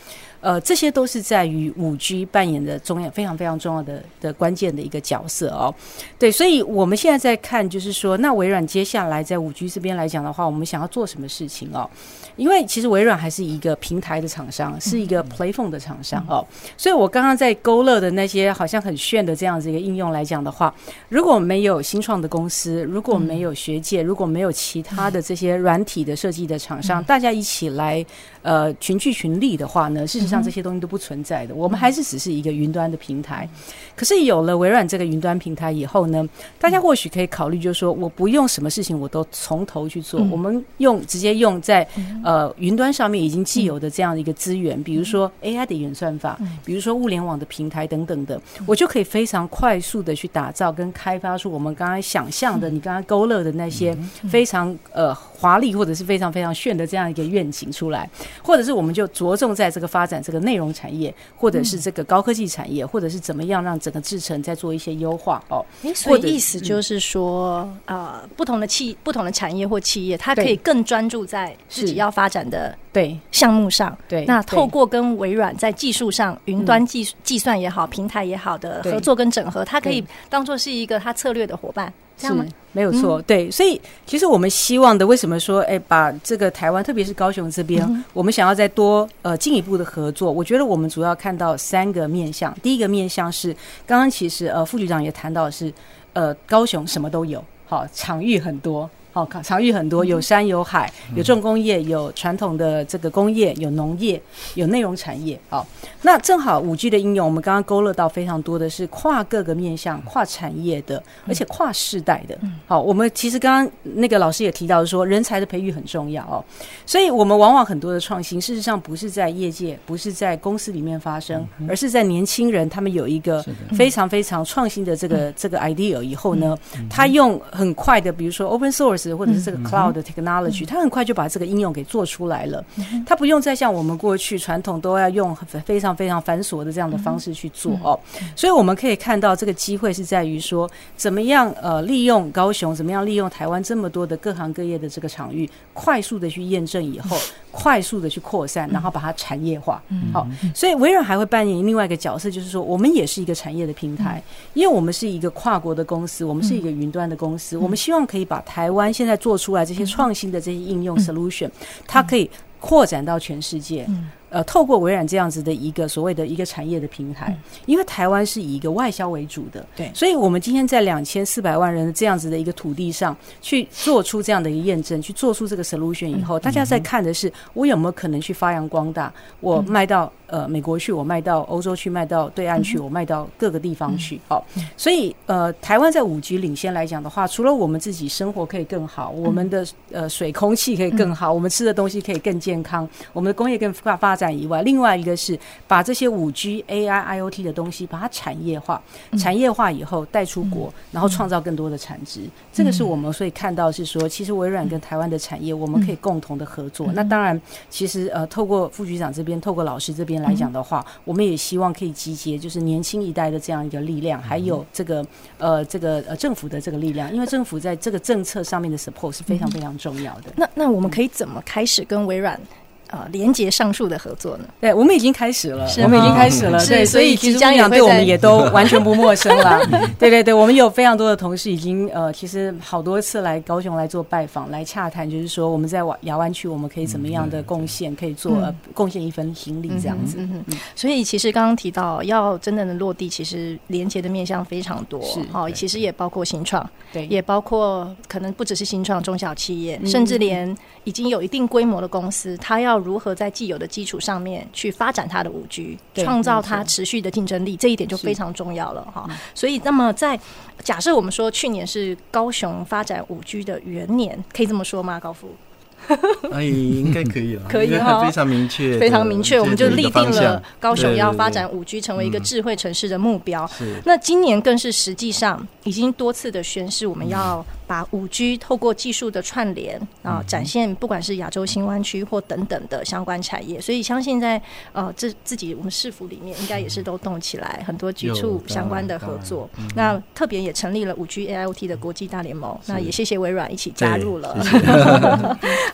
呃，这些都是在于五 G 扮演的重要、非常非常重要的的关键的一个角色哦。对，所以我们现在在看，就是说，那微软接下来在五 G 这边来讲的话，我们想要做什么事情哦？因为其实微软还是一个平台的厂商，是一个 Playphone 的厂商哦。所以我刚刚在勾勒的那些好像很炫的这样子一个应用来讲的话，如果没有新创的公司，如果没有学界，如果没有其他的这些软体的设计的厂商，大家一起来。呃，群聚群力的话呢，事实上这些东西都不存在的。我们还是只是一个云端的平台。可是有了微软这个云端平台以后呢，大家或许可以考虑，就是说，我不用什么事情我都从头去做，我们用直接用在呃云端上面已经既有的这样的一个资源，比如说 AI 的演算法，比如说物联网的平台等等的，我就可以非常快速的去打造跟开发出我们刚才想象的，你刚刚勾勒的那些非常呃华丽或者是非常非常炫的这样一个愿景出来。或者是我们就着重在这个发展这个内容产业，或者是这个高科技产业，或者是怎么样让整个制程再做一些优化哦。所以意思就是说，啊、嗯呃，不同的企不同的产业或企业，它可以更专注在自己要发展的对项目上。对，那透过跟微软在技术上云端计计算也好，平台也好的合作跟整合，它可以当做是一个它策略的伙伴。这样吗？没有错，嗯，对，所以其实我们希望的，为什么说，哎，把这个台湾，特别是高雄这边，嗯，我们想要再多呃进一步的合作。我觉得我们主要看到三个面向。第一个面向是，刚刚其实呃副局长也谈到的是，呃高雄什么都有，好，场域很多。哦，场域很多，有山有海，有重工业，有传统的这个工业，有农业，有内容产业。好，那正好五 G 的应用，我们刚刚勾勒到非常多的是跨各个面向、跨产业的，而且跨世代的。好，我们其实刚刚那个老师也提到说，人才的培育很重要哦。所以我们往往很多的创新，事实上不是在业界，不是在公司里面发生，而是在年轻人他们有一个非常非常创新的这个这个 idea 以后呢，他用很快的，比如说 open source。或者是这个 cloud technology，它很快就把这个应用给做出来了，它不用再像我们过去传统都要用非常非常繁琐的这样的方式去做哦。所以我们可以看到这个机会是在于说，怎么样呃利用高雄，怎么样利用台湾这么多的各行各业的这个场域，快速的去验证以后。快速的去扩散，然后把它产业化。好，所以微软还会扮演另外一个角色，就是说我们也是一个产业的平台，因为我们是一个跨国的公司，我们是一个云端的公司，我们希望可以把台湾现在做出来这些创新的这些应用 solution，它可以扩展到全世界。呃，透过微软这样子的一个所谓的一个产业的平台，因为台湾是以一个外销为主的，对，所以我们今天在两千四百万人的这样子的一个土地上去做出这样的一个验证，去做出这个 solution 以后，大家在看的是我有没有可能去发扬光大，我卖到呃美国去，我卖到欧洲去，卖到对岸去，我卖到各个地方去，好，所以呃，台湾在五 G 领先来讲的话，除了我们自己生活可以更好，我们的呃水空气可以更好，我们吃的东西可以更健康，我们的工业更发发展。以外，另外一个是把这些五 G、AI、IoT 的东西把它产业化，产业化以后带出国，然后创造更多的产值。这个是我们所以看到是说，其实微软跟台湾的产业，我们可以共同的合作。那当然，其实呃，透过副局长这边，透过老师这边来讲的话，我们也希望可以集结就是年轻一代的这样一个力量，还有这个呃这个呃政府的这个力量，因为政府在这个政策上面的 support 是非常非常重要的。那那我们可以怎么开始跟微软？啊，连接上述的合作呢？对，我们已经开始了，我们已经开始了。对，所以其实江阳对我们也都完全不陌生了。<laughs> 对对对，我们有非常多的同事已经呃，其实好多次来高雄来做拜访，来洽谈，就是说我们在亚湾区我们可以怎么样的贡献，可以做贡献一份心力这样子。嗯嗯。所以其实刚刚提到要真正的落地，其实连接的面向非常多。是。好，其实也包括新创，对，也包括可能不只是新创，中小企业，甚至连已经有一定规模的公司，它要。如何在既有的基础上面去发展它的五 G，创造它持续的竞争力，这一点就非常重要了哈。所以，那么在假设我们说去年是高雄发展五 G 的元年，可以这么说吗？高富？哎，应该可以了，<laughs> 可以哈，非常明确，非常明确，我们就立定了高雄要发展五 G，成为一个智慧城市的目标。那今年更是实际上已经多次的宣示，我们要。把五 G 透过技术的串联啊，展现不管是亚洲新湾区或等等的相关产业，所以相信在呃这自己我们市府里面应该也是都动起来很多局处相关的合作。那特别也成立了五 G AIoT 的国际大联盟。那也谢谢微软一起加入了。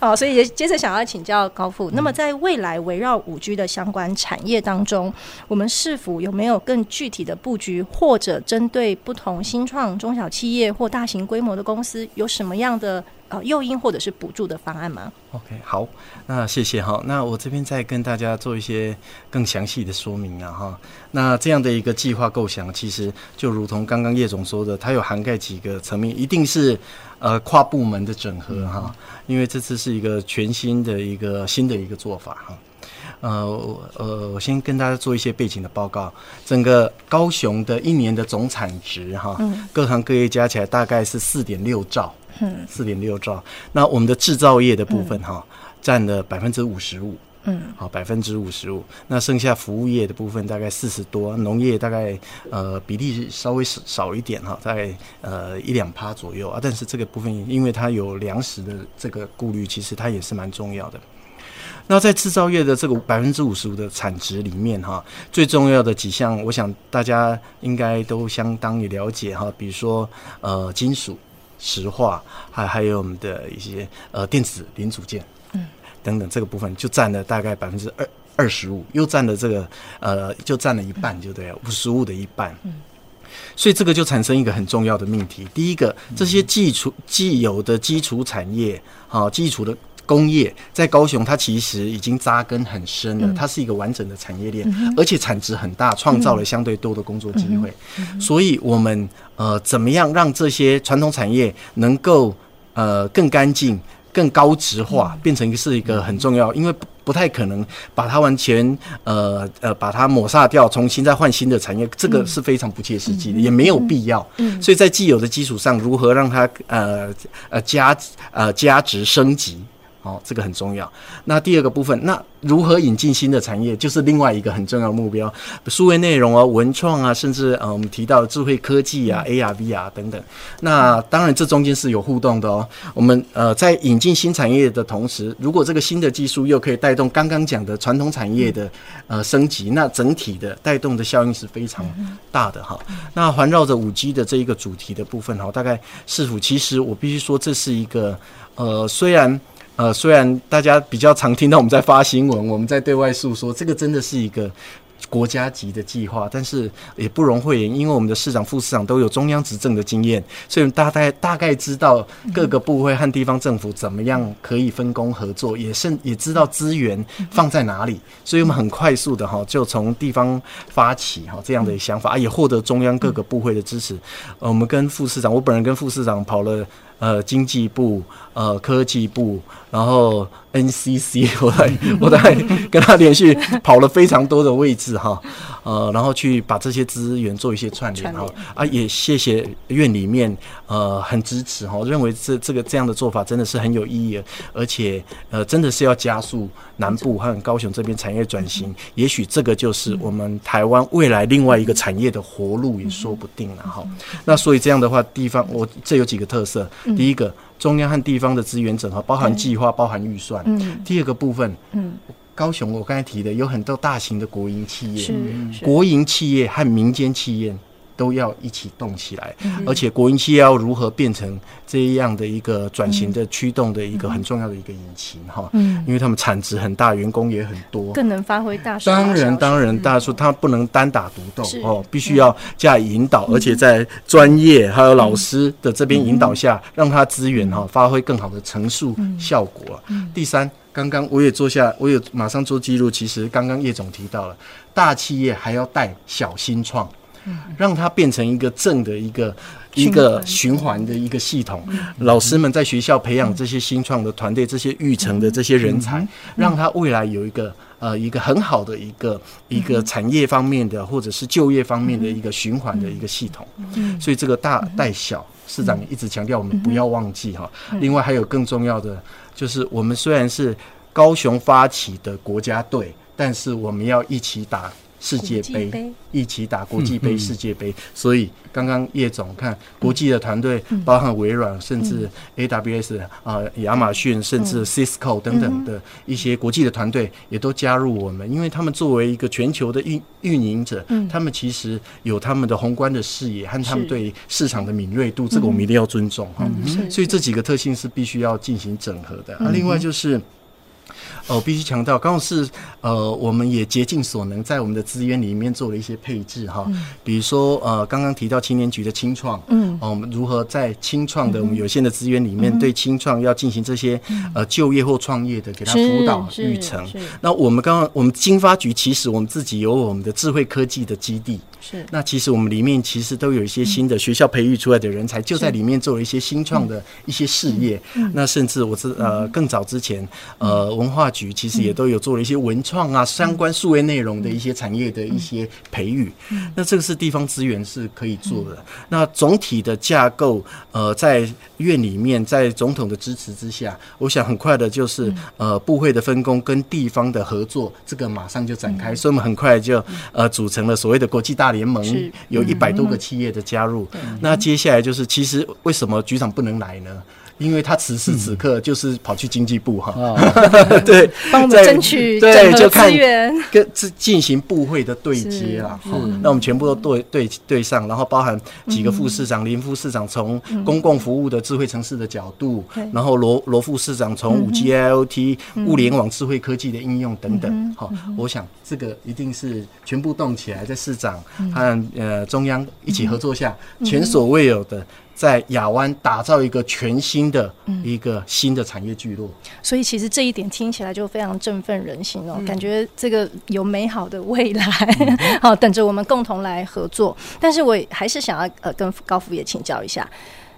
好，<laughs> 所以也接着想要请教高副，那么在未来围绕五 G 的相关产业当中，我们市府有没有更具体的布局，或者针对不同新创中小企业或大型规模的公司？公司有什么样的呃诱因或者是补助的方案吗？OK，好，那谢谢哈。那我这边再跟大家做一些更详细的说明啊哈。那这样的一个计划构想，其实就如同刚刚叶总说的，它有涵盖几个层面，一定是呃跨部门的整合哈。因为这次是一个全新的一个新的一个做法哈。呃呃，我先跟大家做一些背景的报告。整个高雄的一年的总产值哈，嗯、各行各业加起来大概是四点六兆，嗯，四点六兆。那我们的制造业的部分哈，占、嗯、了百分之五十五，嗯，好，百分之五十五。那剩下服务业的部分大概四十多，农业大概呃比例稍微少少一点哈，大概呃一两趴左右啊。但是这个部分因为它有粮食的这个顾虑，其实它也是蛮重要的。那在制造业的这个百分之五十五的产值里面，哈，最重要的几项，我想大家应该都相当于了解哈，比如说呃金属、石化，还还有我们的一些呃电子零组件，嗯，等等这个部分就占了大概百分之二二十五，又占了这个呃就占了一半，就对了，五十五的一半，嗯，所以这个就产生一个很重要的命题，第一个，这些基础既有的基础产业，好基础的。工业在高雄，它其实已经扎根很深了，它是一个完整的产业链，而且产值很大，创造了相对多的工作机会。所以，我们呃，怎么样让这些传统产业能够呃更干净、更高值化，变成是一个很重要，因为不不太可能把它完全呃呃把它抹杀掉，重新再换新的产业，这个是非常不切实际的，也没有必要。所以在既有的基础上，如何让它呃呃加呃加值升级？哦，这个很重要。那第二个部分，那如何引进新的产业，就是另外一个很重要的目标。数位内容啊、文创啊，甚至呃，我们提到的智慧科技啊、AR、VR 等等。那当然，这中间是有互动的哦。我们呃，在引进新产业的同时，如果这个新的技术又可以带动刚刚讲的传统产业的呃升级，那整体的带动的效应是非常大的哈。那环绕着五 G 的这一个主题的部分哈，大概是否其实我必须说，这是一个呃，虽然。呃，虽然大家比较常听到我们在发新闻，我们在对外诉说，这个真的是一个。国家级的计划，但是也不容讳言，因为我们的市长、副市长都有中央执政的经验，所以大概大概知道各个部会和地方政府怎么样可以分工合作，也甚也知道资源放在哪里，<laughs> 所以我们很快速的哈，就从地方发起哈这样的想法，也获得中央各个部会的支持。呃，我们跟副市长，我本人跟副市长跑了呃经济部、呃科技部，然后。NCC，<laughs> 我在，我在跟他连续跑了非常多的位置哈，呃，然后去把这些资源做一些串联哈，啊，也谢谢院里面呃很支持哈，我认为这这个这样的做法真的是很有意义，而且呃真的是要加速南部和高雄这边产业转型，也许这个就是我们台湾未来另外一个产业的活路也说不定了哈。那所以这样的话，地方我这有几个特色，第一个。中央和地方的资源整合，包含计划，包含预算。嗯。第二个部分，嗯，高雄我刚才提的有很多大型的国营企业，是国营企业和民间企业。都要一起动起来，而且国营企业要如何变成这样的一个转型的驱动的一个很重要的一个引擎哈，嗯，因为他们产值很大，员工也很多，更能发挥大树。当然，当然，大树他不能单打独斗哦，必须要加以引导，而且在专业还有老师的这边引导下，让他资源哈发挥更好的乘数效果。第三，刚刚我也做下，我也马上做记录。其实刚刚叶总提到了，大企业还要带小新创。让它变成一个正的一个一个循环的一个系统。老师们在学校培养这些新创的团队，这些育成的这些人才，让他未来有一个呃一个很好的一个一个产业方面的或者是就业方面的一个循环的一个系统。所以这个大带小，市长一直强调我们不要忘记哈。另外还有更重要的就是，我们虽然是高雄发起的国家队，但是我们要一起打。世界杯一起打国际杯、世界杯，所以刚刚叶总看国际的团队，包含微软，甚至 AWS 啊、亚马逊，甚至 Cisco 等等的一些国际的团队，也都加入我们，因为他们作为一个全球的运运营者，他们其实有他们的宏观的视野和他们对市场的敏锐度，这个我们一定要尊重哈。所以这几个特性是必须要进行整合的。啊。另外就是。哦，必须强调，刚好是呃，我们也竭尽所能，在我们的资源里面做了一些配置哈。嗯、比如说呃，刚刚提到青年局的青创，嗯，哦，我们如何在青创的我们有限的资源里面，对青创要进行这些呃就业或创业的，给他辅导育成。那我们刚刚我们经发局其实我们自己有我们的智慧科技的基地。是，那其实我们里面其实都有一些新的学校培育出来的人才，就在里面做了一些新创的一些事业。那甚至我是呃更早之前，呃文化局其实也都有做了一些文创啊相关数位内容的一些产业的一些培育。那这个是地方资源是可以做的。那总体的架构，呃，在院里面，在总统的支持之下，我想很快的就是呃部会的分工跟地方的合作，这个马上就展开，所以我们很快就呃组成了所谓的国际大。联盟有一百多个企业的加入，那接下来就是，其实为什么局长不能来呢？因为他此时此刻就是跑去经济部哈，<laughs> 对，帮我们争取对，就看跟进行部会的对接啦哈。那我们全部都对对对上，然后包含几个副市长，林副市长从公共服务的智慧城市的角度，然后罗罗副市长从五 G IoT 物联网智慧科技的应用等等。好，我想这个一定是全部动起来，在市长和呃中央一起合作下，前所未有的。在亚湾打造一个全新的一个新的产业聚落，嗯，所以其实这一点听起来就非常振奋人心哦，嗯、感觉这个有美好的未来，<laughs> 好、嗯、等着我们共同来合作。但是我还是想要呃跟高福也请教一下，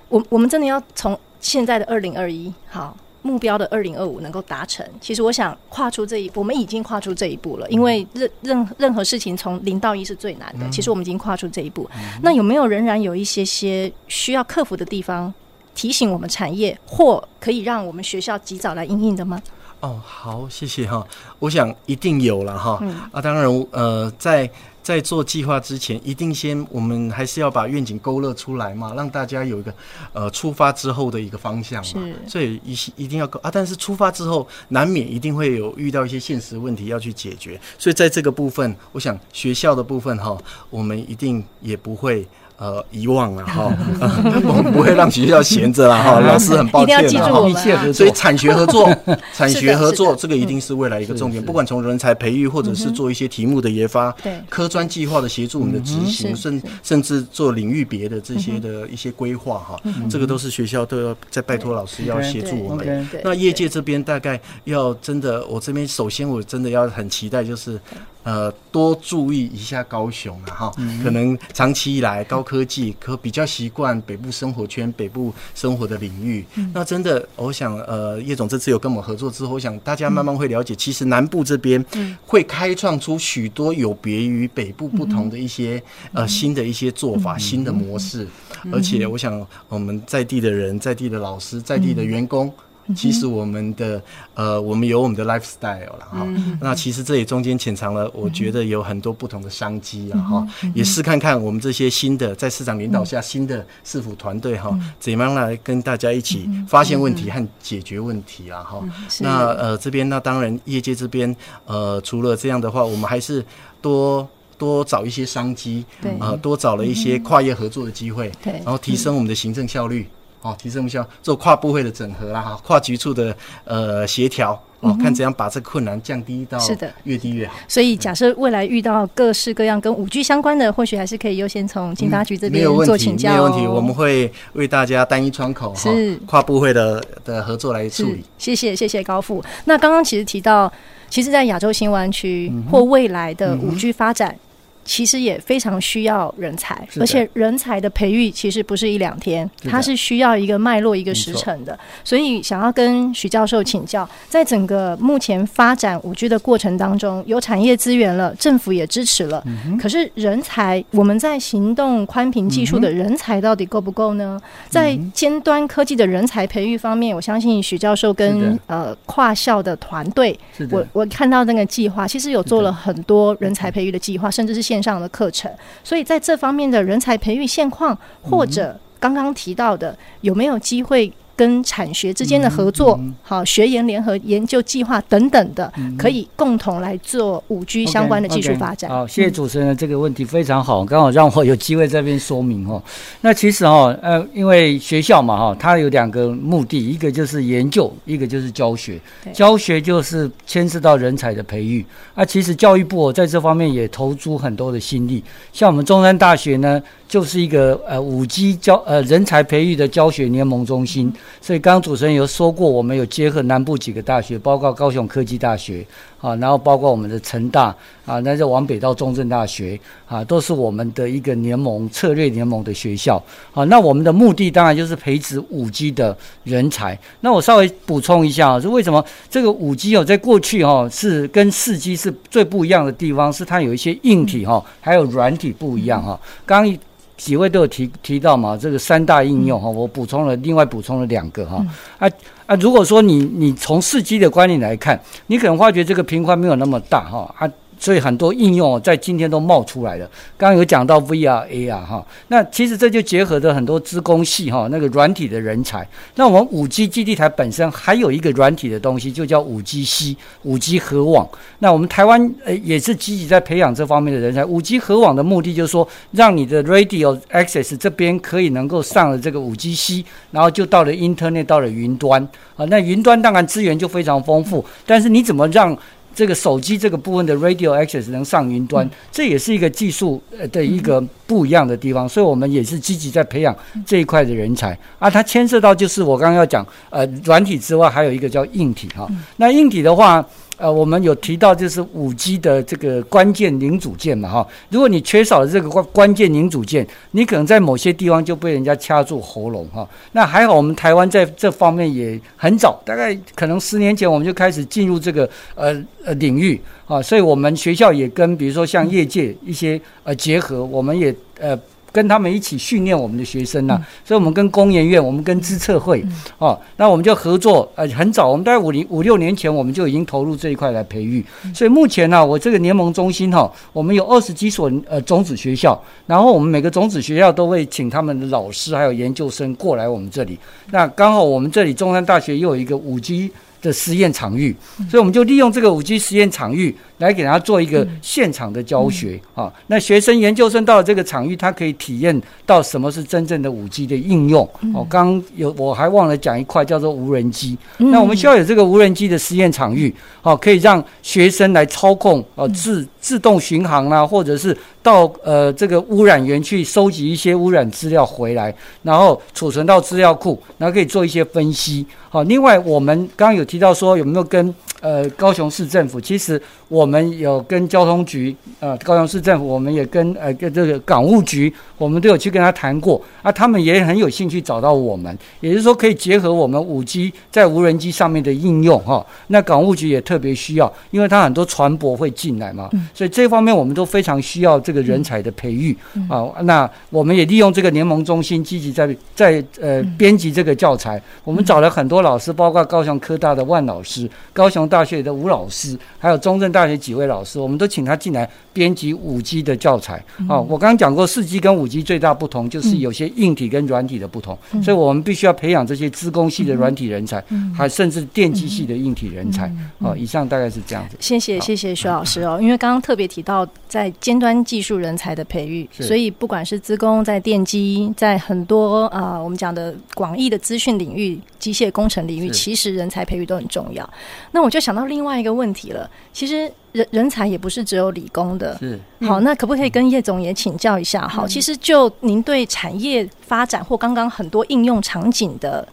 我我们真的要从现在的二零二一好。目标的二零二五能够达成，其实我想跨出这一步，我们已经跨出这一步了。因为任任任何事情从零到一是最难的，其实我们已经跨出这一步。那有没有仍然有一些些需要克服的地方，提醒我们产业或可以让我们学校及早来应应的吗？哦，好，谢谢哈。我想一定有了哈。啊，当然，呃，在。在做计划之前，一定先我们还是要把愿景勾勒出来嘛，让大家有一个呃出发之后的一个方向嘛。所以一一定要勾啊，但是出发之后难免一定会有遇到一些现实问题要去解决。所以在这个部分，我想学校的部分哈，我们一定也不会呃，遗忘了哈，<laughs> 我们不会让学校闲着了哈。<laughs> 老师很抱歉了，一切合作，所以产学合作，<laughs> 产学合作这个一定是未来一个重点。不管从人才培育，或者是做一些题目的研发，对。科专计划的协助，我们的执行，甚甚至做领域别的这些的一些规划哈，这个都是学校都要在拜托老师要协助我们。那业界这边大概要真的，我这边首先我真的要很期待，就是呃多注意一下高雄了哈，可能长期以来高。科技可比较习惯北部生活圈、北部生活的领域。嗯、那真的，我想，呃，叶总这次有跟我们合作之后，我想大家慢慢会了解，其实南部这边会开创出许多有别于北部不同的一些、嗯、呃新的一些做法、嗯、新的模式。嗯、而且，我想我们在地的人、在地的老师、在地的员工。其实我们的呃，我们有我们的 lifestyle 了哈。那其实这里中间潜藏了，我觉得有很多不同的商机啊哈。也试看看我们这些新的在市长领导下新的市府团队哈，怎么样来跟大家一起发现问题和解决问题啊哈。那呃这边那当然业界这边呃除了这样的话，我们还是多多找一些商机，对。啊，多找了一些跨业合作的机会，对，然后提升我们的行政效率。哦，提升一下做跨部会的整合啦，哈，跨局处的呃协调，哦，看怎样把这困难降低到是的越低越好。所以假设未来遇到各式各样跟五 G 相关的，或许还是可以优先从经发局这边做请教、哦嗯。没有问题，没有问题，我们会为大家单一窗口哈是跨部会的的合作来处理。谢谢谢谢高副。那刚刚其实提到，其实，在亚洲新湾区或未来的五 G 发展。其实也非常需要人才，而且人才的培育其实不是一两天，它是需要一个脉络、一个时辰的。所以想要跟许教授请教，在整个目前发展五 G 的过程当中，有产业资源了，政府也支持了，可是人才，我们在行动宽频技术的人才到底够不够呢？在尖端科技的人才培育方面，我相信许教授跟呃跨校的团队，我我看到那个计划，其实有做了很多人才培育的计划，甚至是现线上的课程，所以在这方面的人才培育现况，或者刚刚提到的，有没有机会？跟产学之间的合作，好学研联合研究计划等等的，可以共同来做五 G 相关的技术发展。好，谢谢主持人，这个问题非常好，刚好让我有机会在这边说明哦。那其实哦，呃，因为学校嘛哈，它有两个目的，一个就是研究，一个就是教学。教学就是牵涉到人才的培育。啊，其实教育部在这方面也投注很多的心力，像我们中山大学呢。就是一个呃五 G 教呃人才培育的教学联盟中心，所以刚刚主持人有说过，我们有结合南部几个大学，包括高雄科技大学啊，然后包括我们的成大啊，那就往北到中正大学啊，都是我们的一个联盟策略联盟的学校啊。那我们的目的当然就是培植五 G 的人才。那我稍微补充一下啊，是为什么这个五 G 哦，在过去哈是跟四 G 是最不一样的地方，是它有一些硬体哈，还有软体不一样哈。刚刚。几位都有提提到嘛，这个三大应用哈，我补充了，另外补充了两个哈，啊啊，如果说你你从四 G 的观念来看，你可能发觉这个频宽没有那么大哈啊。所以很多应用在今天都冒出来了。刚刚有讲到 VR、AR 哈，那其实这就结合着很多资工系哈那个软体的人才。那我们五 G 基地台本身还有一个软体的东西，就叫五 G C 五 G 核网。那我们台湾呃也是积极在培养这方面的人才。五 G 核网的目的就是说，让你的 Radio Access 这边可以能够上了这个五 G C，然后就到了 Internet 到了云端啊。那云端当然资源就非常丰富，但是你怎么让这个手机这个部分的 radio access 能上云端，这也是一个技术呃的一个不一样的地方，所以我们也是积极在培养这一块的人才啊。它牵涉到就是我刚刚要讲呃软体之外，还有一个叫硬体哈。那硬体的话。呃，我们有提到就是五 G 的这个关键零组件嘛，哈，如果你缺少了这个关关键零组件，你可能在某些地方就被人家掐住喉咙，哈。那还好，我们台湾在这方面也很早，大概可能十年前我们就开始进入这个呃呃领域啊，所以我们学校也跟比如说像业界一些呃结合，我们也呃。跟他们一起训练我们的学生呢、啊，嗯、所以，我们跟工研院，我们跟资策会，嗯、哦，那我们就合作，呃，很早，我们大概五零五六年前，我们就已经投入这一块来培育。嗯、所以目前呢、啊，我这个联盟中心哈、哦，我们有二十几所呃种子学校，然后我们每个种子学校都会请他们的老师还有研究生过来我们这里。那刚好我们这里中山大学又有一个五 G 的实验场域，所以我们就利用这个五 G 实验场域。来给他做一个现场的教学啊。那学生研究生到了这个场域，他可以体验到什么是真正的五 G 的应用。哦，刚有我还忘了讲一块叫做无人机。那我们需要有这个无人机的实验场域，哦，可以让学生来操控哦自自动巡航啊，或者是到呃这个污染源去收集一些污染资料回来，然后储存到资料库，然后可以做一些分析。好，另外我们刚刚有提到说有没有跟呃高雄市政府，其实我们有跟交通局，呃高雄市政府，我们也跟呃跟这个港务局，我们都有去跟他谈过啊，他们也很有兴趣找到我们，也就是说可以结合我们五 G 在无人机上面的应用哈。那港务局也特别需要，因为它很多船舶会进来嘛，所以这方面我们都非常需要这个人才的培育啊。那我们也利用这个联盟中心积极在在呃编辑这个教材，我们找了很多。老师包括高雄科大的万老师、高雄大学的吴老师，还有中正大学几位老师，我们都请他进来编辑五 G 的教材。啊，我刚刚讲过四 G 跟五 G 最大不同就是有些硬体跟软体的不同，所以我们必须要培养这些资工系的软体人才，还甚至电机系的硬体人才。啊，以上大概是这样子。谢谢谢谢徐老师哦，因为刚刚特别提到在尖端技术人才的培育，所以不管是资工在电机，在很多啊我们讲的广义的资讯领域、机械工程。领域其实人才培育都很重要，那我就想到另外一个问题了。其实人人才也不是只有理工的，是好，那可不可以跟叶总也请教一下？好，其实就您对产业发展或刚刚很多应用场景的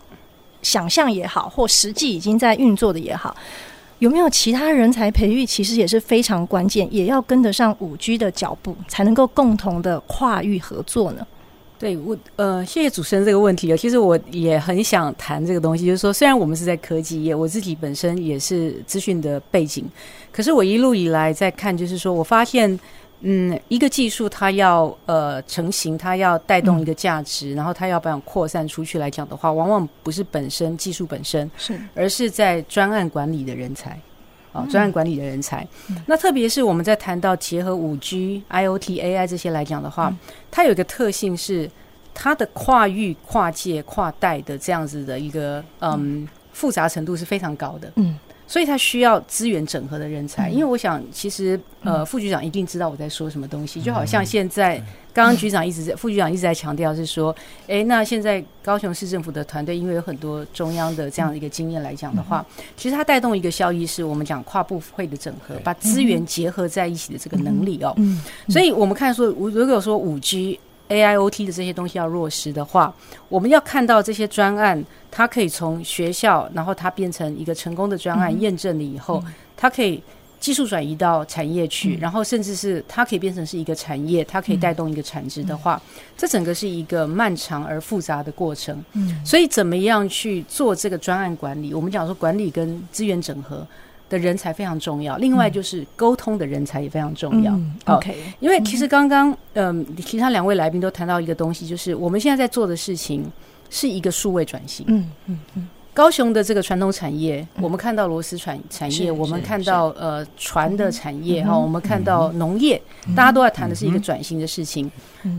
想象也好，或实际已经在运作的也好，有没有其他人才培育？其实也是非常关键，也要跟得上五 G 的脚步，才能够共同的跨域合作呢？对我呃，谢谢主持人这个问题啊。其实我也很想谈这个东西，就是说，虽然我们是在科技业，我自己本身也是资讯的背景，可是我一路以来在看，就是说我发现，嗯，一个技术它要呃成型，它要带动一个价值，嗯、然后它要不要扩散出去来讲的话，往往不是本身技术本身，是而是在专案管理的人才。啊，专案管理的人才，嗯、那特别是我们在谈到结合五 G、IoT、AI 这些来讲的话，嗯、它有一个特性是它的跨域、跨界、跨代的这样子的一个嗯，嗯复杂程度是非常高的。嗯。所以他需要资源整合的人才，因为我想，其实呃，副局长一定知道我在说什么东西。就好像现在，刚刚局长一直在，副局长一直在强调是说，哎，那现在高雄市政府的团队，因为有很多中央的这样的一个经验来讲的话，其实它带动一个效益，是我们讲跨部会的整合，把资源结合在一起的这个能力哦。所以我们看说，如果说五 G。AIoT 的这些东西要落实的话，我们要看到这些专案，它可以从学校，然后它变成一个成功的专案，验证了以后，它可以技术转移到产业去，然后甚至是它可以变成是一个产业，它可以带动一个产值的话，这整个是一个漫长而复杂的过程。所以怎么样去做这个专案管理？我们讲说管理跟资源整合。的人才非常重要，另外就是沟通的人才也非常重要。嗯、OK，因为其实刚刚嗯，其他两位来宾都谈到一个东西，就是我们现在在做的事情是一个数位转型。嗯嗯嗯。高雄的这个传统产业，我们看到螺丝产产业，我们看到呃船的产业哈，我们看到农业，大家都在谈的是一个转型的事情。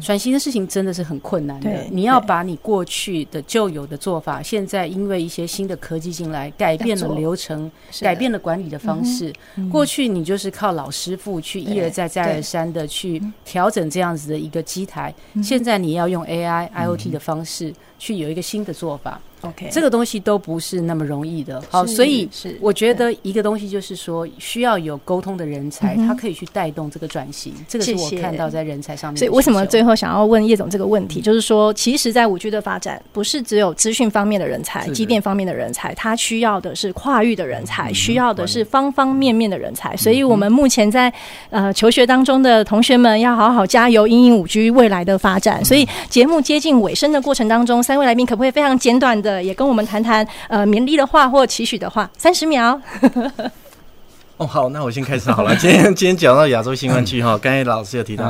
转型的事情真的是很困难的，你要把你过去的旧有的做法，现在因为一些新的科技进来，改变了流程，改变了管理的方式。过去你就是靠老师傅去一而再再而三的去调整这样子的一个机台，现在你要用 AI、IoT 的方式去有一个新的做法。OK，这个东西都不是那么容易的。好，所以是我觉得一个东西就是说，需要有沟通的人才，他可以去带动这个转型。这个是我看到在人才上面。所以为什么最后想要问叶总这个问题，就是说，其实，在五 G 的发展，不是只有资讯方面的人才、机电方面的人才，他需要的是跨域的人才，需要的是方方面面的人才。所以我们目前在呃求学当中的同学们，要好好加油，因应五 G 未来的发展。所以节目接近尾声的过程当中，三位来宾可不可以非常简短的？也跟我们谈谈呃勉励的话或期许的话，三十秒。<laughs> 哦，好，那我先开始好了。今天今天讲到亚洲新湾区哈，刚才老师有提到，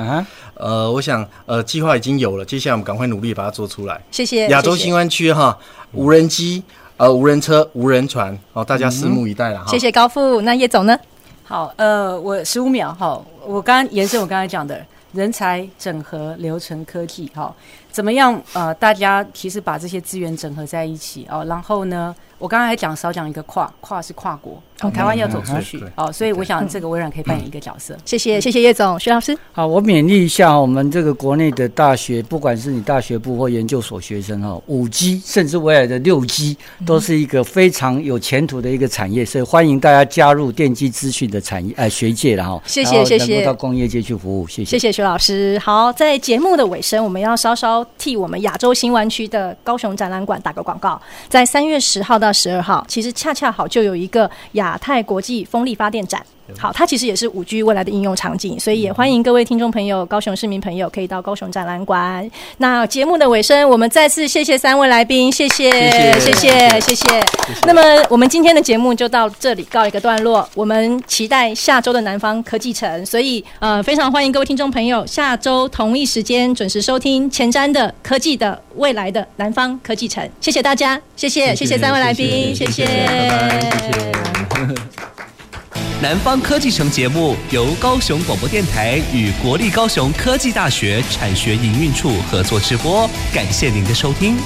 呃，我想呃计划已经有了，接下来我们赶快努力把它做出来。谢谢。亚洲新湾区哈，无人机、呃无人车、无人船，哦，大家拭目以待了哈。谢谢高富，那叶总呢？好，呃，我十五秒哈，我刚刚延伸我刚才讲的。人才整合、流程科技，哈，怎么样？呃，大家其实把这些资源整合在一起哦，然后呢，我刚刚还讲少讲一个跨，跨是跨国，哦，台湾要走出去哦，所以我想这个微软可以扮演一个角色。谢谢谢谢叶总，徐老师。好，我勉励一下我们这个国内的大学，不管是你大学部或研究所学生哈，五 G 甚至未来的六 G 都是一个非常有前途的一个产业，所以欢迎大家加入电机资讯的产业呃学界了哈。谢谢谢谢。能够到工业界去服务，谢谢。谢谢徐老师。好，在节目的尾声，我们要稍稍替我们亚洲新湾区的高雄展览馆打个广告，在三月十号到十二号，其实。恰恰好就有一个亚太国际风力发电展，好，它其实也是五 G 未来的应用场景，所以也欢迎各位听众朋友、高雄市民朋友可以到高雄展览馆。那节目的尾声，我们再次谢谢三位来宾，谢谢，谢谢，谢谢。那么我们今天的节目就到这里告一个段落，我们期待下周的南方科技城，所以呃非常欢迎各位听众朋友下周同一时间准时收听前瞻的科技的未来的南方科技城。谢谢大家，谢谢，谢谢三位来宾，谢谢。<laughs> 南方科技城节目由高雄广播电台与国立高雄科技大学产学营运处合作直播，感谢您的收听。